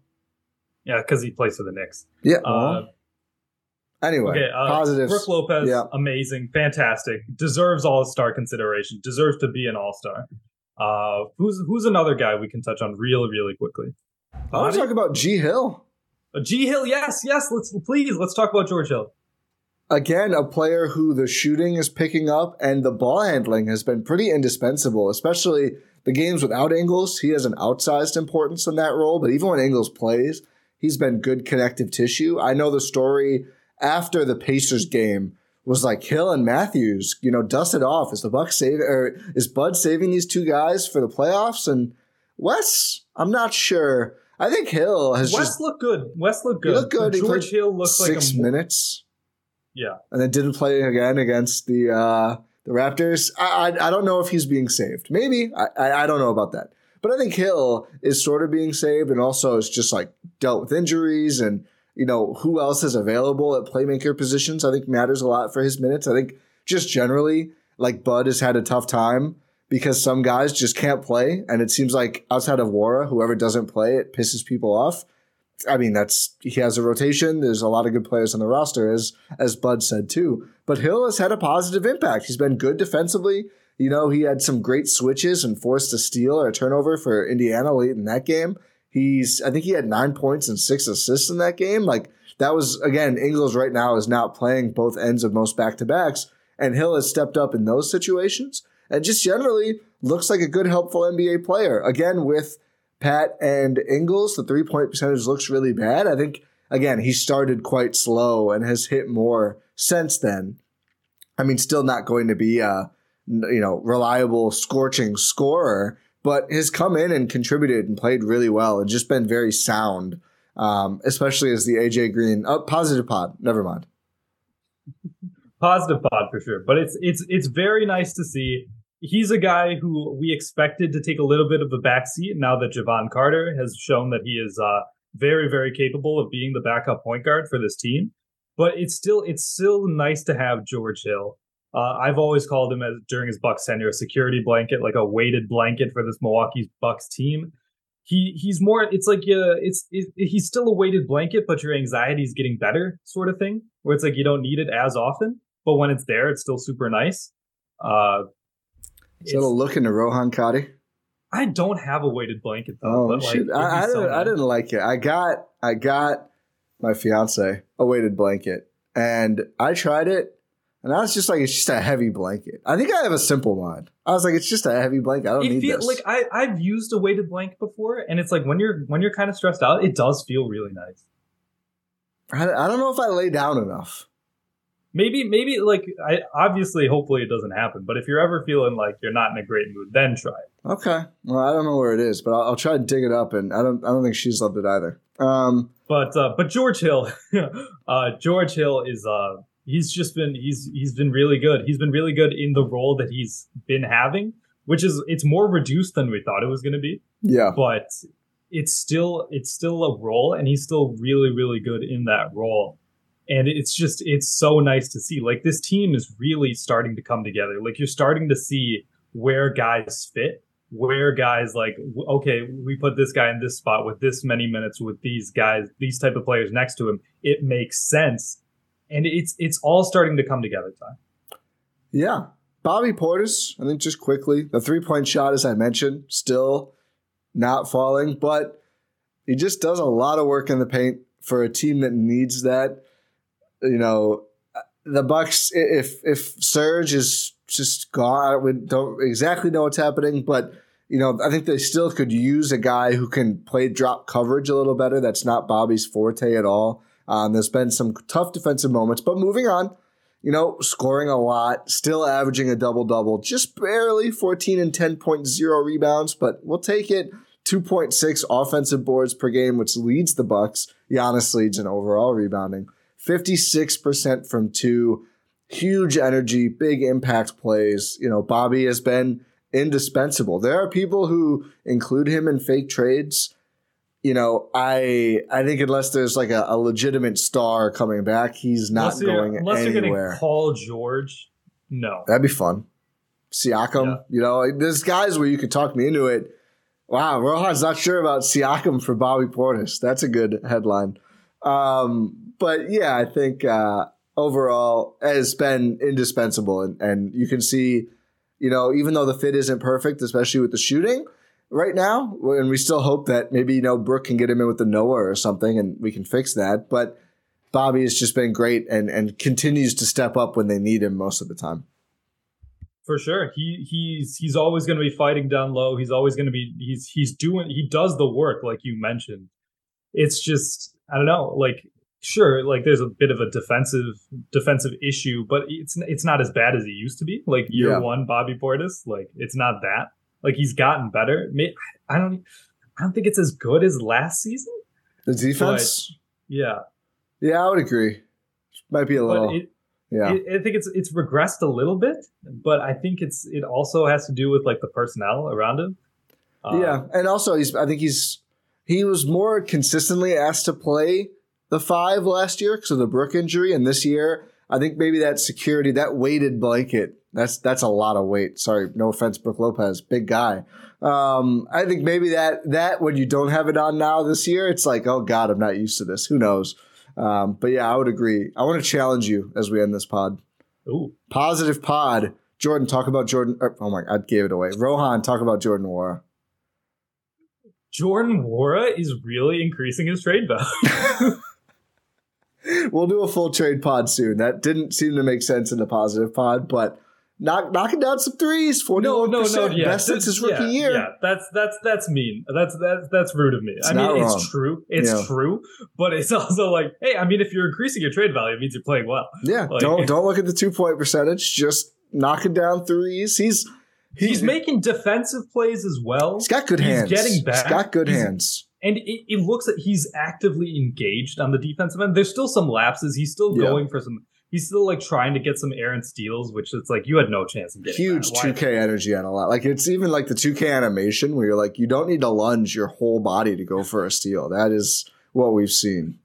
Yeah, because he plays for the Knicks. Yeah. Uh, anyway, Okay, uh, positives. Brook Lopez, Yeah. amazing, fantastic, deserves All Star consideration, deserves to be an All Star. Uh, who's who's another guy we can touch on really, really quickly? I want to talk about G Hill Uh, G Hill, yes, yes. Let's please let's talk about George Hill. again. A player who the shooting is picking up and the ball handling has been pretty indispensable, especially the games without Ingles. He has an outsized importance in that role, but even when Ingles plays, he's been good connective tissue. I know the story after the Pacers game was like Hill and Matthews, you know, dusted off. Is the Bucks saving or is Bud saving these two guys for the playoffs? And Wes, I'm not sure. I think Hill has Wes just looked good. Wes looked good. He looked good. He George Hill looked like six minutes. Yeah. And then didn't play again against the uh, the Raptors. I, I I don't know if he's being saved. Maybe I, I I don't know about that. But I think Hill is sort of being saved, and also is just like dealt with injuries and you know who else is available at playmaker positions. I think matters a lot for his minutes. I think just generally, like Bud has had a tough time because some guys just can't play, and it seems like outside of Nwora, whoever doesn't play, it pisses people off. I mean, that's he has a rotation. There's a lot of good players on the roster, as as Bud said too. But Hill has had a positive impact. He's been good defensively. You know, he had some great switches and forced a steal or a turnover for Indiana late in that game. He's, I think he had nine points and six assists in that game. Like that was again, Ingles right now is not playing both ends of most back to backs, and Hill has stepped up in those situations and just generally looks like a good, helpful NBA player. Again, with Pat and Ingles, the three point percentage looks really bad. I think again he started quite slow and has hit more since then. I mean, still not going to be a you know reliable, scorching scorer, but has come in and contributed and played really well and just been very sound. Um, especially as the AJ Green oh, positive pod. Never mind. Positive pod for sure, but it's it's it's very nice to see. He's a guy who we expected to take a little bit of the backseat now that Jevon Carter has shown that he is uh, very very capable of being the backup point guard for this team. But it's still it's still nice to have George Hill. Uh, I've always called him as during his Bucks tenure a security blanket, like a weighted blanket for this Milwaukee Bucks team. He he's more. It's like uh, it's it, he's still a weighted blanket, but your anxiety is getting better, sort of thing. Where it's like you don't need it as often, but when it's there, it's still super nice. Uh, Is that a look into Rohan Katti? I don't have a weighted blanket though. Oh, but, like, shit. I, I, didn't, I didn't like it. I got I got my fiance a weighted blanket, and I tried it, and I was just like, it's just a heavy blanket. I think I have a simple mind. I was like, it's just a heavy blanket. I don't It need feel, this. like I I've used a weighted blanket before, and it's like when you're when you're kind of stressed out, it does feel really nice. I, I don't know if I lay down enough. Maybe maybe like I obviously hopefully it doesn't happen, but if you're ever feeling like you're not in a great mood, then try it. Okay, well, I don't know where it is, but I'll, I'll try to dig it up, and I don't I don't think she's loved it either. Um, But uh, but George Hill, uh, George Hill is uh he's just been he's he's been really good. He's been really good in the role that he's been having, which is it's more reduced than we thought it was going to be, yeah, but it's still it's still a role, and he's still really really good in that role. And it's just it's so nice to see. Like this team is really starting to come together. Like you're starting to see where guys fit where guys like okay we put this guy in this spot with this many minutes with these guys these type of players next to him it makes sense and it's it's all starting to come together time yeah. Bobby Portis, I think just quickly, the three point shot, as I mentioned, still not falling, but he just does a lot of work in the paint for a team that needs that. You know, the Bucks. If if Serge is just gone, we don't exactly know what's happening, but you know, I think they still could use a guy who can play drop coverage a little better. That's not Bobby's forte at all. Um, there's been some tough defensive moments, but moving on you know, scoring a lot, still averaging a double double, just barely 14 and 10.0 rebounds, but we'll take it. 2.6 offensive boards per game, which leads the Bucks. Giannis leads in overall rebounding. 56% from two. Huge energy, big impact plays. You know, Bobby has been indispensable. There are people who include him in fake trades you know, I I think unless there's like a, a legitimate star coming back, he's not unless you're, going unless you're anywhere. getting Paul George no That'd be fun. Siakam, Yeah. you know, like, there's guys where you could talk me into it. Wow, Rohan's not sure about Siakam for Bobby Portis. That's a good headline. Um, but yeah, I think uh, overall has been indispensable, and, and you can see, you know, even though the fit isn't perfect, especially with the shooting right now, and we still hope that maybe you know Brooke can get him in with the Noah or something, and we can fix that. But Bobby has just been great and and continues to step up when they need him most of the time. for sure he he's he's always going to be fighting down low he's always going to be he's he's doing he does the work like you mentioned it's just i don't know like sure, like there's a bit of a defensive defensive issue, but it's it's not as bad as it used to be. Like year Yeah. one, Bobby Portis, like it's not that. Like he's gotten better. I don't I don't think it's as good as last season. The defense. Yeah, yeah, I would agree. Might be a little. it, yeah. I, I think it's it's regressed a little bit, but I think it's it also has to do with like the personnel around him. Uh, yeah, and also he's. I think he's. He was more consistently asked to play the five last year because of the Brook injury, and this year I think maybe that security, that weighted blanket, that's that's a lot of weight. Sorry, no offense, Brook Lopez, big guy. Um, I think maybe that that when you don't have it on now this year, it's like, oh God, I'm not used to this. Who knows? Um, but yeah, I would agree. I want to challenge you as we end this pod. Ooh, Positive pod. Jordan, talk about Jordan. er, Oh my, God, I gave it away. Rohan, talk about Jordan Nwora. Jordan Nwora is really increasing his trade value. We'll do a full trade pod soon. That didn't seem to make sense in the positive pod, but knock, knocking down some threes, forty no, no, no, yeah, best since his rookie yeah, year. Yeah, that's that's that's mean. That's that's that's rude of me. I mean, wrong. it's true. It's Yeah. true, but it's also like, hey, I mean, if you're increasing your trade value, it means you're playing well. Yeah, Like- don't don't look at the two point percentage. Just knocking down threes. He's He's making defensive plays as well. he's got good hands. he's hands. getting back. He's got good He's- hands. and it, it looks like he's actively engaged on the defensive end. There's still some lapses. He's still Yeah. going for some. He's still like trying to get some errant steals, which it's like you had no chance of getting. Huge two K energy on a lot. Like it's even like the two K animation where you're like you don't need to lunge your whole body to go for a steal. That is what we've seen.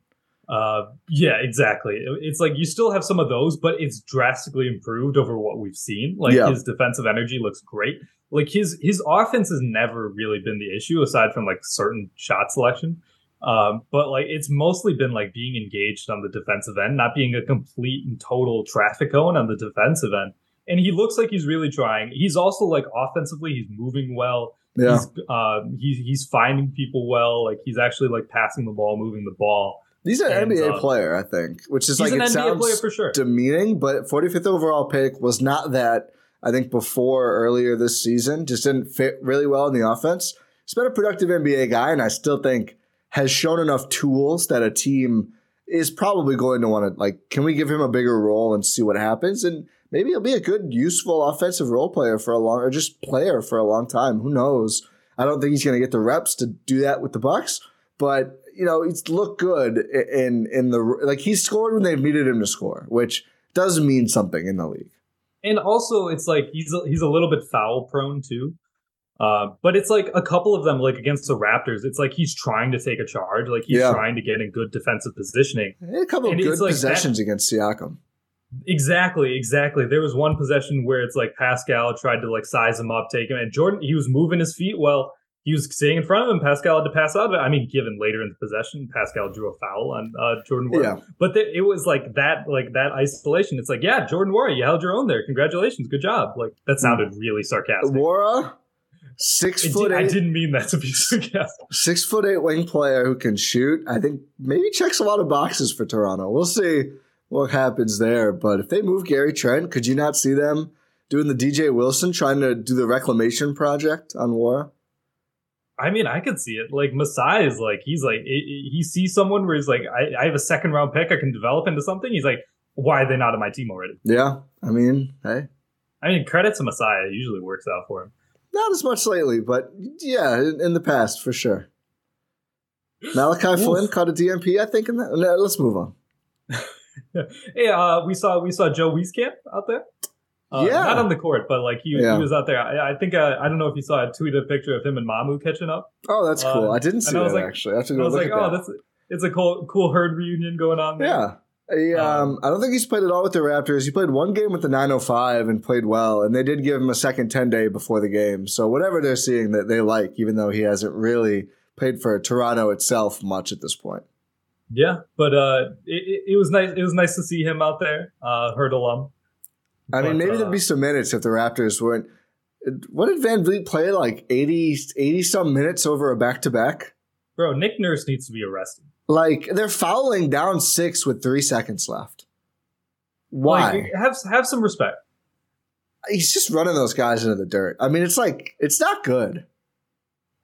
Uh, yeah, exactly. It's like you still have some of those, but it's drastically improved over what we've seen. Like Yeah. his defensive energy looks great. Like his his offense has never really been the issue, aside from like certain shot selection. Um, but like it's mostly been like being engaged on the defensive end, not being a complete and total traffic cone on the defensive end. And he looks like he's really trying. He's also like offensively, he's moving well. Yeah. He's um, he's he's finding people well. Like he's actually like passing the ball, moving the ball. He's an And, NBA uh, player, I think, which is like it NBA sounds sure. demeaning, but 45th overall pick was not that. I think before earlier this season, just didn't fit really well in the offense. He's been a productive NBA guy, and I still think has shown enough tools that a team is probably going to want to like. Can we give him a bigger role and see what happens? And maybe he'll be a good, useful offensive role player for a long, or just player for a long time. Who knows? I don't think he's going to get the reps to do that with the Bucks, but you know, he's looked good in in the like he scored when they needed him to score, which does mean something in the league. and also it's like he's a, he's a little bit foul prone too. Uh, but it's like a couple of them, like against the Raptors, it's like he's trying to take a charge, like he's Yeah. trying to get in good defensive positioning. A couple of good like possessions against Siakam. Exactly, exactly. There was one possession where it's like Pascal tried to like size him up, take him, and Jordan he was moving his feet well. He was staying in front of him. Pascal had to pass out. of it. I mean, given later in the possession, Pascal drew a foul on uh, Jordan Nwora. Yeah. But the, it was like that, like that isolation. It's like, yeah, Jordan Nwora, you held your own there. Congratulations, good job. Like that sounded really sarcastic. Nwora, six It foot did- I eight, didn't mean that to be sarcastic. six foot eight wing player who can shoot. I think maybe checks a lot of boxes for Toronto. We'll see what happens there. But if they move Gary Trent, could you not see them doing the DJ Wilson trying to do the reclamation project on Nwora? I mean, I could see it. Like Masai is like he's like he he sees someone where he's like, I, I have a second round pick I can develop into something. He's like, why are they not on my team already? Yeah, I mean, hey, I mean, credit to Masai. It usually works out for him. Not as much lately, but yeah, in, in the past for sure. Malachi Flynn caught a DNP, I think. In that, no, let's move on. Hey, uh, we saw we saw Joe Wieskamp out there. Uh, Yeah. not on the court, but like he, Yeah. he was out there. I, I think uh, I don't know if you saw. I tweeted a picture of him and Mamu catching up. Oh, that's Uh, cool. I didn't see that like- actually. I have to go I was like, oh, that. that's it's a cool cool herd reunion going on. There. Yeah. He, um, Um, I don't think he's played at all with the Raptors. He played one game with the 905 and played well, and they did give him a second 10 day before the game. So whatever they're seeing that they like, even though he hasn't really played for Toronto itself much at this point. yeah. But uh, it, it, was nice. It was nice to see him out there. Uh, herd alum. I mean, maybe uh, there'd be some minutes if the Raptors weren't. What did VanVleet play like 80, 80 some minutes over a back to back? Bro, Nick Nurse needs to be arrested. Like they're fouling down six with three seconds left. Why? Like, have have some respect. He's just running those guys into the dirt. I mean, it's like it's not good.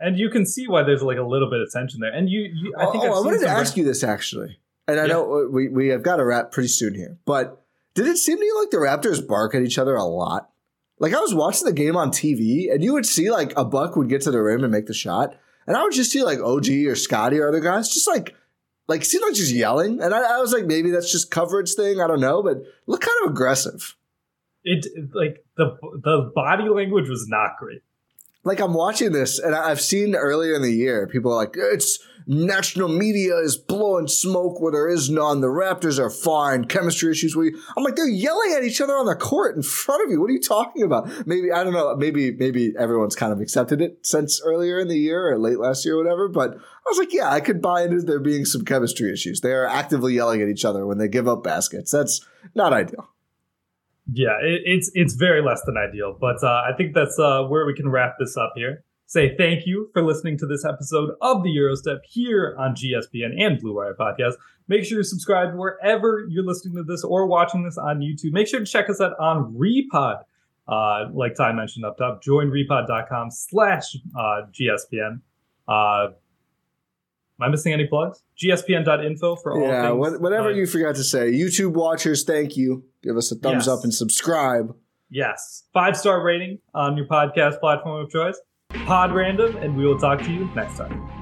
And you can see why there's like a little bit of tension there. And you, you I think oh, I wanted to ask you this actually. And I Yeah. know uh, we, we have got to wrap pretty soon here, but did it seem to you like the Raptors bark at each other a lot? Like I was watching the game on TV and you would see like a buck would get to the rim and make the shot. And I would just see like OG or Scotty or other guys just like, like seem like she's yelling. And I, I was like, maybe that's just coverage thing. I don't know, but look kind of aggressive. It like the the body language was not great. like I'm watching this and I've seen earlier in the year, people are like, it's national media is blowing smoke where there is none. The Raptors are fine. Chemistry issues. We, I'm like, they're yelling at each other on the court in front of you. What are you talking about? Maybe, I don't know. Maybe, maybe everyone's kind of accepted it since earlier in the year or late last year or whatever. But I was like, yeah, I could buy into there being some chemistry issues. They are actively yelling at each other when they give up baskets. That's not ideal. Yeah, it, it's it's very less than ideal, but uh, I think that's uh, where we can wrap this up here. Say thank you for listening to this episode of the Gyro Step here on GSPN and Blue Wire Podcast. Make sure you subscribe wherever you're listening to this or watching this on YouTube. Make sure to check us out on Repod. Uh, like Ti mentioned up top, join repod.com slash uh, GSPN. Uh, am I missing any plugs? GSPN.info for all yeah, things. what- whatever uh, you forgot to say. YouTube watchers, thank you. Give us a thumbs Yes. up and subscribe. Yes. Five star rating on your podcast platform of choice. Pod random, and we will talk to you next time.